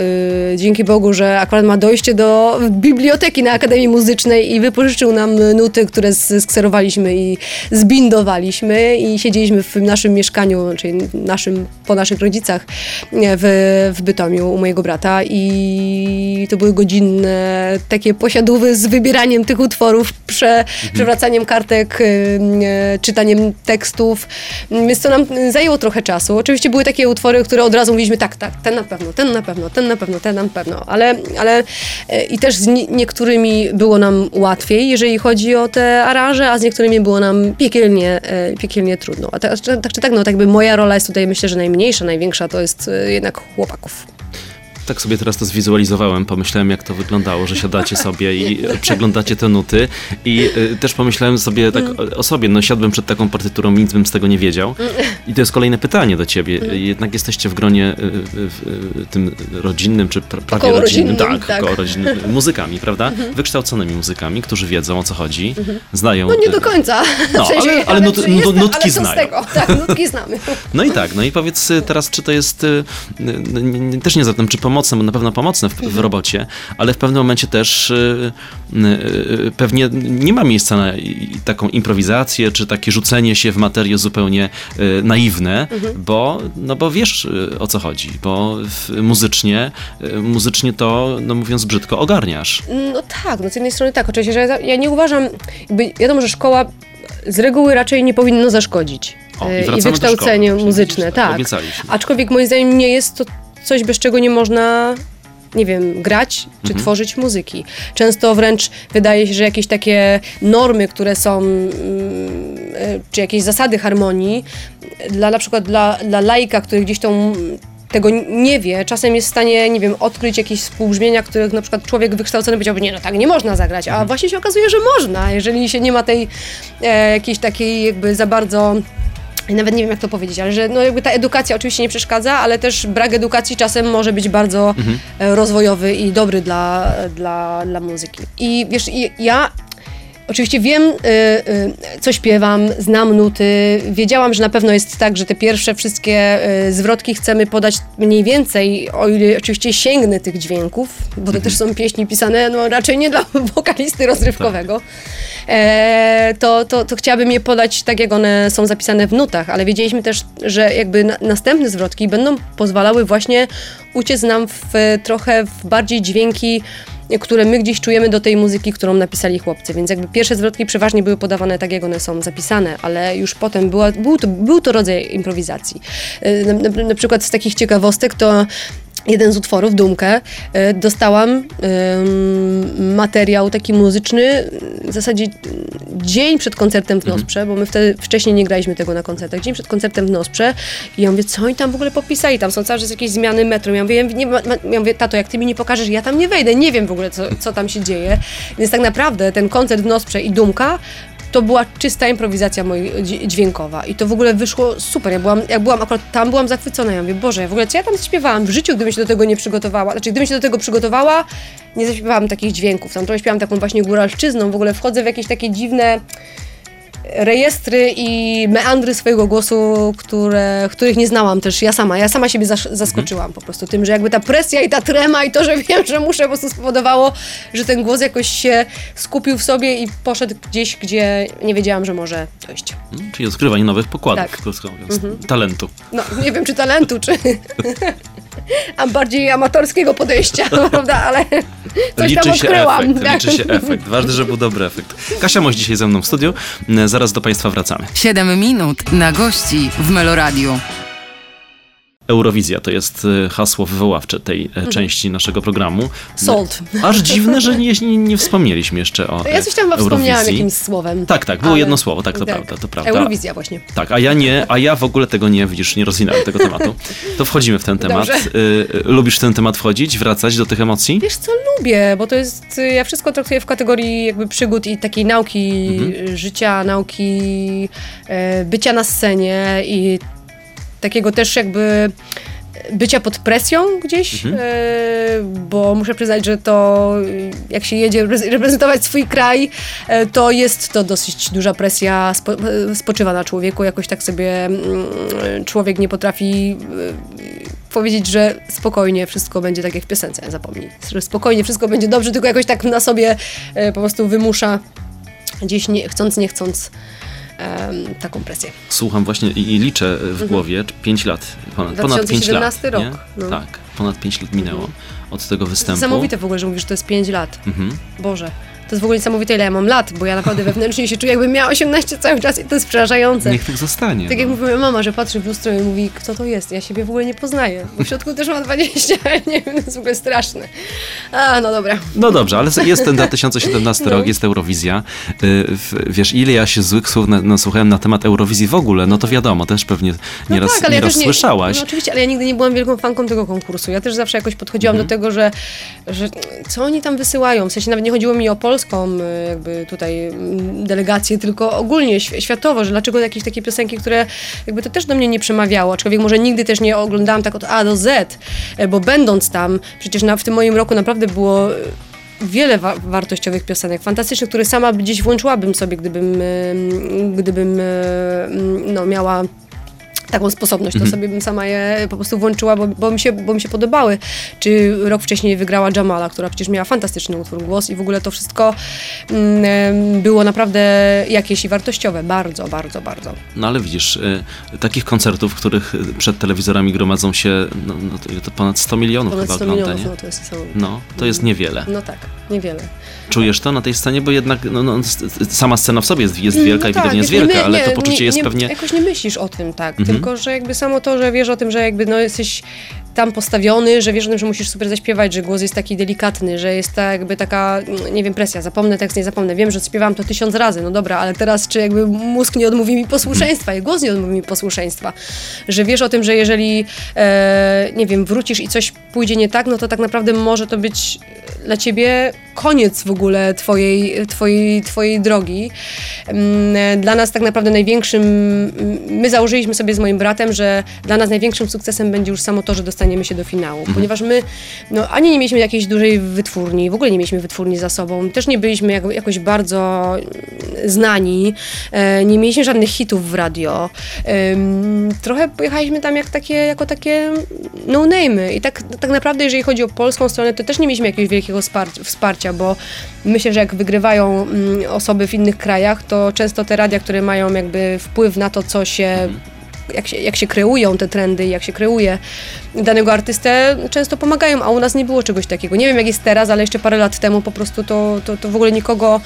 Speaker 3: y, dzięki Bogu, że akurat ma dojście do biblioteki na Akademii Muzycznej i wypożyczył nam nuty, które skserowaliśmy i zbindowaliśmy i siedzieliśmy w naszym mieszkaniu, czyli naszym, po naszych rodzicach e, w, w Bytomiu u mojego brata i to były godzinne takie posiadówy z wybieraniem tych utworów, prze, przewracaniem kartek, y, y, czytaniem tekstów, więc to nam zajęło trochę czasu. Oczywiście były takie utwory, które od razu mówiliśmy tak, tak, ten na pewno, ten na pewno, ten na pewno, ten na pewno, ale, ale e, i też z nie- niektórymi było nam łatwiej, jeżeli chodzi o te aranże, a z niektórymi było nam piekielnie, e, piekielnie trudno. A tak, tak czy tak, no tak jakby moja rola jest tutaj myślę, że najmniejsza, największa to jest e, jednak chłopaków.
Speaker 2: Tak sobie teraz to zwizualizowałem, pomyślałem jak to wyglądało, że siadacie sobie i przeglądacie te nuty i e, też pomyślałem sobie tak o- sobie, no siadłem przed taką partyturą, nic bym z tego nie wiedział. I to jest kolejne pytanie do ciebie. Jednak jesteście w gronie w, e, tym rodzinnym, czy pra, prawie
Speaker 3: Około
Speaker 2: rodzinnym,
Speaker 3: rodzinnym,
Speaker 2: tak,
Speaker 3: tak.
Speaker 2: rodzinnym, muzykami, prawda? Wykształconymi muzykami, którzy wiedzą o co chodzi, znają...
Speaker 3: No nie do końca.
Speaker 2: No, <laughs> ale- ale nut- nut- nutki
Speaker 3: ale
Speaker 2: znają.
Speaker 3: Tego? Tak, nutki znamy. <laughs>
Speaker 2: No i tak, no i powiedz y, teraz, czy to jest y, y, też nie zatem, czy pomocne, bo na pewno pomocne w, w robocie, ale w pewnym momencie też y, y, y, pewnie nie ma miejsca na i- taką improwizację, czy takie rzucenie się w materię zupełnie y, naiwne, bo, no bo wiesz o co chodzi, bo w, muzycznie, muzycznie to, no mówiąc brzydko, ogarniasz.
Speaker 3: No tak, no z jednej strony tak, oczywiście, że ja, nie uważam, jakby wiadomo, że szkoła z reguły raczej nie powinno zaszkodzić.
Speaker 2: O, i
Speaker 3: E,
Speaker 2: do
Speaker 3: wykształcenie
Speaker 2: szkoły.
Speaker 3: muzyczne,
Speaker 2: Tak,
Speaker 3: tak.
Speaker 2: obiecaliśmy.
Speaker 3: Aczkolwiek moim zdaniem nie jest to coś, bez czego nie można nie wiem, grać czy
Speaker 2: Mhm.
Speaker 3: tworzyć muzyki. Często wręcz wydaje się, że jakieś takie normy, które są, mm, e, czy jakieś zasady harmonii, dla na przykład dla, dla laika, który gdzieś tą tego nie wie, czasem jest w stanie, nie wiem, odkryć jakieś współbrzmienia, których na przykład człowiek wykształcony powiedziałby, nie, no tak nie można zagrać, a właśnie się okazuje, że można, jeżeli się nie ma tej e, jakiejś takiej jakby za bardzo nawet nie wiem jak to powiedzieć, ale że no jakby ta edukacja oczywiście nie przeszkadza, ale też brak edukacji czasem może być bardzo e, rozwojowy i dobry dla, dla, dla muzyki. I wiesz, ja Oczywiście wiem, y, y, co śpiewam, znam nuty. Wiedziałam, że na pewno jest tak, że te pierwsze wszystkie y, zwrotki chcemy podać mniej więcej, o ile oczywiście sięgnę tych dźwięków, bo to też są pieśni pisane no, raczej nie dla <laughs> wokalisty rozrywkowego. E, to, to, to chciałabym je podać tak, jak one są zapisane w nutach, ale wiedzieliśmy też, że jakby na, następne zwrotki będą pozwalały właśnie uciec nam w, trochę w bardziej dźwięki które my gdzieś czujemy do tej muzyki, którą napisali chłopcy. Więc jakby pierwsze zwrotki przeważnie były podawane tak, jak one są zapisane, ale już potem była, był, to, był to rodzaj improwizacji. Na, na, na przykład z takich ciekawostek to jeden z utworów, Dumkę, y, dostałam materiał taki muzyczny w zasadzie dzień przed koncertem w Nosprze, bo my wtedy wcześniej nie graliśmy tego na koncertach, dzień przed koncertem w Nosprze i ja mówię, co oni tam w ogóle popisali, tam są cały czas jakieś zmiany metru. Ja mówię, nie, ja mówię, tato, jak ty mi nie pokażesz, ja tam nie wejdę, nie wiem w ogóle, co, co tam się dzieje. Więc tak naprawdę ten koncert w Nosprze i Dumka to była czysta improwizacja moja dźwiękowa i to w ogóle wyszło super. Ja byłam, jak byłam akurat tam, byłam zachwycona. Ja mówię, Boże, w ogóle co ja tam śpiewałam w życiu, gdybym się do tego nie przygotowała. Znaczy, gdybym się do tego przygotowała, nie zaśpiewałam takich dźwięków. Tam trochę śpiewałam taką właśnie góralszczyzną, w ogóle wchodzę w jakieś takie dziwne rejestry i meandry swojego głosu, które, których nie znałam też ja sama. Ja sama siebie zaskoczyłam po prostu tym, że jakby ta presja i ta trema i to, że <laughs> wiem, że muszę po prostu spowodowało, że ten głos jakoś się skupił w sobie i poszedł gdzieś, gdzie nie wiedziałam, że może dojść.
Speaker 2: Hmm, czyli odkrywanie nowych pokładów, tak. krótko mówiąc, mhm. talentu.
Speaker 3: No, nie wiem, czy talentu, czy... <laughs> <laughs> a bardziej amatorskiego podejścia, <laughs> prawda, ale coś
Speaker 2: liczy
Speaker 3: tam odkryłam.
Speaker 2: Się efekt, tak. Liczy się efekt. Ważne, że był dobry efekt. Kasia Moś dzisiaj ze mną w studiu. Zaraz do Państwa wracamy.
Speaker 1: 7 minut na gości w Meloradiu.
Speaker 2: Eurowizja to jest e, hasło wywoławcze tej mhm. części naszego programu.
Speaker 3: Sold.
Speaker 2: Aż dziwne, że nie, nie, nie wspomnieliśmy jeszcze o.
Speaker 3: Ja coś tam chyba wspomniałam jakimś słowem.
Speaker 2: Tak, tak, było ale... jedno słowo, tak, to tak. prawda, to prawda.
Speaker 3: Eurowizja właśnie.
Speaker 2: Tak, a ja nie, a ja w ogóle tego nie, widzisz, nie rozwinąłem tego tematu. To wchodzimy w ten temat. Y, lubisz w ten temat wchodzić, wracać do tych emocji?
Speaker 3: Wiesz co, lubię, bo to jest, ja wszystko traktuję w kategorii jakby przygód i takiej nauki mhm. życia, nauki e, bycia na scenie i takiego też jakby bycia pod presją gdzieś, mhm. e, bo muszę przyznać, że to jak się jedzie reprezentować swój kraj, e, to jest to dosyć duża presja, e, spoczywa na człowieku, jakoś tak sobie mm, człowiek nie potrafi powiedzieć, że spokojnie wszystko będzie tak jak w piosence, zapomnij, że spokojnie wszystko będzie dobrze, tylko jakoś tak na sobie po prostu wymusza gdzieś nie, chcąc, nie chcąc um, taką presję.
Speaker 2: Słucham właśnie i, i liczę w mhm. głowie 5 lat, ponad, ponad 5 lat.
Speaker 3: rok. No.
Speaker 2: Tak, ponad 5 lat minęło mhm. od tego występu.
Speaker 3: Niesamowite w ogóle, że mówisz, że to jest 5 lat. Mhm. Boże. To jest w ogóle niesamowite, ile ja mam lat, bo ja naprawdę <laughs> wewnętrznie się czuję, jakbym miała 18 cały czas i to jest przerażające.
Speaker 2: Niech tak zostanie.
Speaker 3: Tak no. jak mówi moja mama, że patrzy w lustro i mówi, kto to jest? Ja siebie w ogóle nie poznaję. Bo w środku też mam 20, ale nie wiem, to jest w ogóle straszne. A, no dobra.
Speaker 2: No dobrze, ale jest ten <laughs> 2017 no. rok, jest Eurowizja. Y, wiesz, ile ja się złych słów nasłuchałem na temat Eurowizji w ogóle, no to wiadomo, też pewnie no nieraz, no tak, nieraz ja słyszałaś.
Speaker 3: No oczywiście, ale ja nigdy nie byłam wielką fanką tego konkursu. Ja też zawsze jakoś podchodziłam mhm. do tego, że, że co oni tam wysyłają? W sensie nawet nie chodziło mi o polską y, jakby tutaj mm, delegację, tylko ogólnie światowo, że dlaczego jakieś takie piosenki, które jakby to też do mnie nie przemawiało, aczkolwiek może nigdy też nie oglądałam tak od A do Z, e, bo będąc tam, przecież na, w tym moim roku naprawdę było wiele wa wartościowych piosenek, fantastycznych, które sama gdzieś włączyłabym sobie, gdybym, gdybym no, miała taką sposobność, to mhm. sobie bym sama je po prostu włączyła, bo, bo, mi się, bo mi się podobały. Czy rok wcześniej wygrała Jamala, która przecież miała fantastyczny utwór, głos i w ogóle to wszystko mm, było naprawdę jakieś i wartościowe. Bardzo, bardzo, bardzo.
Speaker 2: No ale widzisz, y, takich koncertów, w których przed telewizorami gromadzą się no, no to, ponad 100 milionów
Speaker 3: ponad
Speaker 2: chyba
Speaker 3: 100 milionów, no to jest
Speaker 2: No, to jest niewiele.
Speaker 3: No tak, niewiele.
Speaker 2: Czujesz to na tej scenie, bo jednak no, no, sama scena w sobie jest, jest wielka no i tak, widownia jest wielka, nie, ale to poczucie
Speaker 3: nie,
Speaker 2: jest pewnie...
Speaker 3: Jakoś nie myślisz o tym, tak, mhm. tylko że jakby samo to, że wiesz o tym, że jakby no jesteś tam postawiony, że wiesz o tym, że musisz super zaśpiewać, że głos jest taki delikatny, że jest ta jakby taka, nie wiem, presja, zapomnę tekst, nie zapomnę, wiem, że śpiewam to tysiąc razy, no dobra, ale teraz czy jakby mózg nie odmówi mi posłuszeństwa i głos nie odmówi mi posłuszeństwa, że wiesz o tym, że jeżeli, e, nie wiem, wrócisz i coś pójdzie nie tak, no to tak naprawdę może to być dla ciebie koniec w ogóle twojej, twojej, twojej drogi. Mm, Dla nas tak naprawdę największym, my założyliśmy sobie z moim bratem, że dla nas największym sukcesem będzie już samo to, że dostaniemy się do finału, ponieważ my no, ani nie mieliśmy jakiejś dużej wytwórni, w ogóle nie mieliśmy wytwórni za sobą, też nie byliśmy jak, jakoś bardzo mm, znani, e, nie mieliśmy żadnych hitów w radio. Trochę pojechaliśmy tam jak takie, jako takie no-name'y i tak, tak naprawdę jeżeli chodzi o polską stronę, to też nie mieliśmy jakiegoś wielkiego spar- bo myślę, że jak wygrywają mm, osoby w innych krajach, to często te radia, które mają jakby wpływ na to, co się jak się, jak się kreują te trendy, jak się kreuje danego artystę, często pomagają, a u nas nie było czegoś takiego. Nie wiem jak jest teraz, ale jeszcze parę lat temu po prostu to, to, to w ogóle nikogo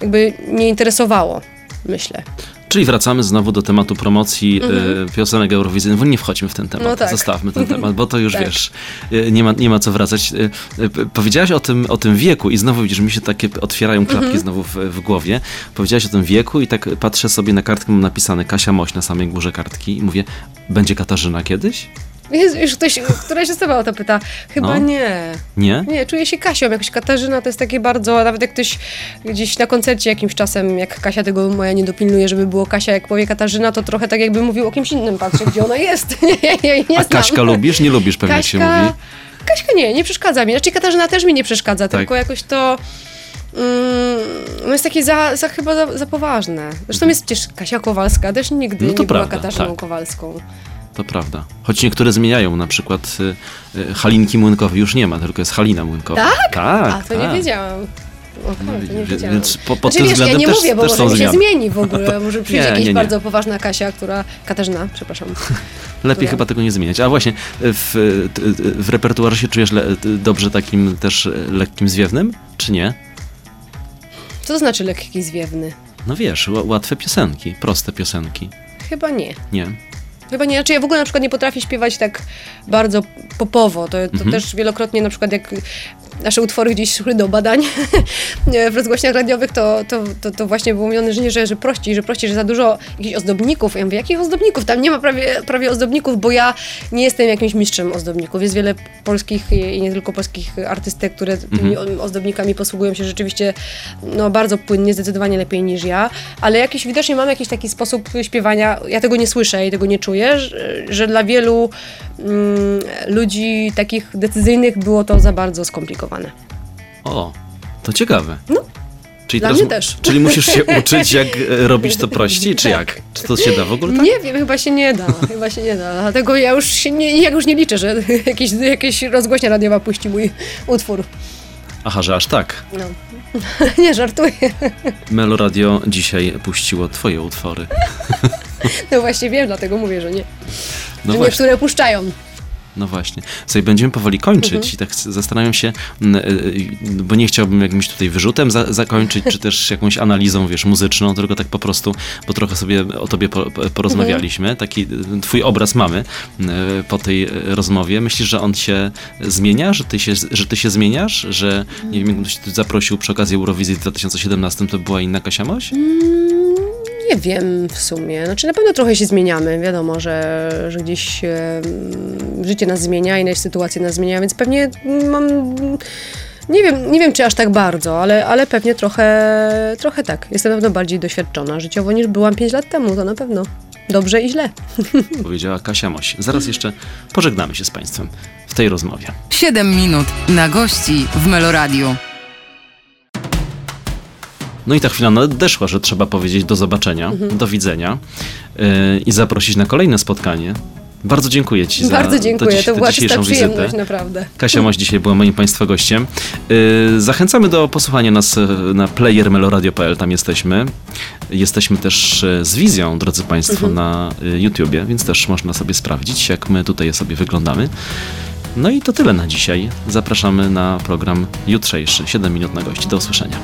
Speaker 3: jakby nie interesowało, myślę.
Speaker 2: Czyli wracamy znowu do tematu promocji y, piosenek eurowizyjnych. Bo nie wchodźmy w ten temat,
Speaker 3: Mhm. No tak.
Speaker 2: zostawmy ten temat, bo to już <laughs>
Speaker 3: Tak.
Speaker 2: wiesz, y, nie ma, nie ma co wracać. P- powiedziałaś o tym, o tym wieku i znowu widzisz, mi się takie otwierają klapki
Speaker 3: Mhm.
Speaker 2: znowu w, w głowie. Powiedziałaś o tym wieku i tak patrzę sobie na kartkę, mam napisane Kasia Moś na samej górze kartki i mówię, będzie Katarzyna kiedyś?
Speaker 3: Jezu, już ktoś, któraś osoba o to pyta. Chyba
Speaker 2: No.
Speaker 3: nie.
Speaker 2: Nie?
Speaker 3: Nie, czuję się Kasią. Jakoś Katarzyna to jest takie bardzo, nawet jak ktoś gdzieś na koncercie jakimś czasem, jak Kasia tego moja nie dopilnuje, żeby było Kasia, jak powie Katarzyna, to trochę tak jakby mówił o kimś innym, patrzę, gdzie ona jest. <laughs> nie, nie, nie
Speaker 2: A
Speaker 3: znam.
Speaker 2: Kaśka lubisz? Nie lubisz pewnie jak się mówi.
Speaker 3: Kaśka nie, nie przeszkadza mi. Znaczy Katarzyna też mi nie przeszkadza,
Speaker 2: Tak.
Speaker 3: tylko jakoś to mm, no jest takie za, za chyba za, za poważne. Zresztą jest przecież Kasia Kowalska, też nigdy
Speaker 2: No
Speaker 3: nie była
Speaker 2: prawda,
Speaker 3: Katarzyną
Speaker 2: tak.
Speaker 3: Kowalską.
Speaker 2: To prawda. Choć niektóre zmieniają, na przykład y, y, Halinki Młynkowej już nie ma, tylko jest Halina Młynkowa.
Speaker 3: Tak?
Speaker 2: Tak,
Speaker 3: A, to
Speaker 2: tak.
Speaker 3: nie wiedziałam. Okej,
Speaker 2: No,
Speaker 3: to nie
Speaker 2: wie-
Speaker 3: wiedziałam.
Speaker 2: więc po- pod
Speaker 3: znaczy, wiesz, ja nie
Speaker 2: też-
Speaker 3: mówię, bo może mi się zmieni w ogóle. <laughs> Może przyjdzie jakaś bardzo poważna Kasia, która... Katarzyna, przepraszam. <laughs>
Speaker 2: Lepiej
Speaker 3: która-
Speaker 2: chyba tego nie zmieniać. A właśnie, w, w repertuarze się czujesz le, dobrze takim też lekkim zwiewnym, czy nie?
Speaker 3: Co to znaczy lekki zwiewny?
Speaker 2: No wiesz, łatwe piosenki, proste piosenki.
Speaker 3: Chyba nie.
Speaker 2: Nie?
Speaker 3: Chyba nie, znaczy ja w ogóle na przykład nie potrafię śpiewać tak bardzo popowo. To, to
Speaker 2: Mhm.
Speaker 3: też wielokrotnie na przykład jak nasze utwory gdzieś szły do badań <laughs> w rozgłośniach radiowych, to, to, to, to właśnie było mówione, że nie, że, że prościej, że prościej, że za dużo jakichś ozdobników. Ja mówię, jakich ozdobników? Tam nie ma prawie, prawie ozdobników, bo ja nie jestem jakimś mistrzem ozdobników. Jest wiele polskich i nie tylko polskich artystek, które tymi
Speaker 2: Mhm.
Speaker 3: ozdobnikami posługują się rzeczywiście no, bardzo płynnie, zdecydowanie lepiej niż ja, ale jakiś widocznie mam jakiś taki sposób śpiewania, ja tego nie słyszę i tego nie czuję, że, że dla wielu mm, ludzi takich decyzyjnych było to za bardzo skomplikowane.
Speaker 2: O, to ciekawe.
Speaker 3: No.
Speaker 2: Czyli
Speaker 3: Dla
Speaker 2: teraz,
Speaker 3: mnie też.
Speaker 2: Czyli musisz się <laughs> uczyć, jak e, robić to prościej, czy
Speaker 3: Tak.
Speaker 2: jak? Czy to się da w ogóle tak?
Speaker 3: Nie wiem, chyba się nie da, <laughs> chyba się nie da, dlatego ja już się nie, ja już nie liczę, że <laughs> jakieś, jakieś rozgłośnia radiowa puści mój utwór.
Speaker 2: Aha, że aż tak.
Speaker 3: No. nie, żartuję.
Speaker 2: Meloradio dzisiaj puściło twoje utwory.
Speaker 3: No właśnie wiem, dlatego mówię, że nie.
Speaker 2: No
Speaker 3: że
Speaker 2: właśnie.
Speaker 3: niektóre puszczają.
Speaker 2: No właśnie. Słuchaj, będziemy powoli kończyć
Speaker 3: Mhm.
Speaker 2: i tak zastanawiam się, y, y, bo nie chciałbym jakimś tutaj wyrzutem za, zakończyć, czy też jakąś analizą, wiesz, muzyczną, tylko tak po prostu, bo trochę sobie o tobie po, po- porozmawialiśmy. Taki y, twój obraz mamy po tej rozmowie. Myślisz, że on się zmienia, że ty się, że ty się zmieniasz, że nie wiem, jakbyś zaprosił przy okazji Eurowizji w 2017, to była inna Kasia Moś?
Speaker 3: Nie wiem w sumie. Znaczy na pewno trochę się zmieniamy. Wiadomo, że, że gdzieś e, życie nas zmienia i nasze sytuacje nas zmieniają, więc pewnie mam. Nie wiem, nie wiem czy aż tak bardzo, ale, ale pewnie trochę, trochę tak. Jestem na pewno bardziej doświadczona życiowo niż byłam 5 lat temu, to na pewno. Dobrze i źle. <laughs>
Speaker 2: Powiedziała Kasia Moś. Zaraz jeszcze pożegnamy się z Państwem w tej rozmowie.
Speaker 1: 7 minut na gości w Meloradiu.
Speaker 2: No i ta chwila nadeszła, że trzeba powiedzieć do zobaczenia,
Speaker 3: Mhm.
Speaker 2: do widzenia yy, i zaprosić na kolejne spotkanie. Bardzo dziękuję Ci za
Speaker 3: Bardzo dziękuję,
Speaker 2: dziś-
Speaker 3: to
Speaker 2: tę
Speaker 3: była
Speaker 2: dzisiejszą wizytę.
Speaker 3: naprawdę.
Speaker 2: Kasia Moś dzisiaj była moim Państwa gościem. Yy, zachęcamy do posłuchania nas e, na playermeloradio.pl, tam jesteśmy. Jesteśmy też e, z wizją, drodzy Państwo,
Speaker 3: Mhm.
Speaker 2: na e, YouTubie, więc też można sobie sprawdzić, jak my tutaj sobie wyglądamy. No i to tyle na dzisiaj. Zapraszamy na program jutrzejszy, 7 minut na gości. Do usłyszenia.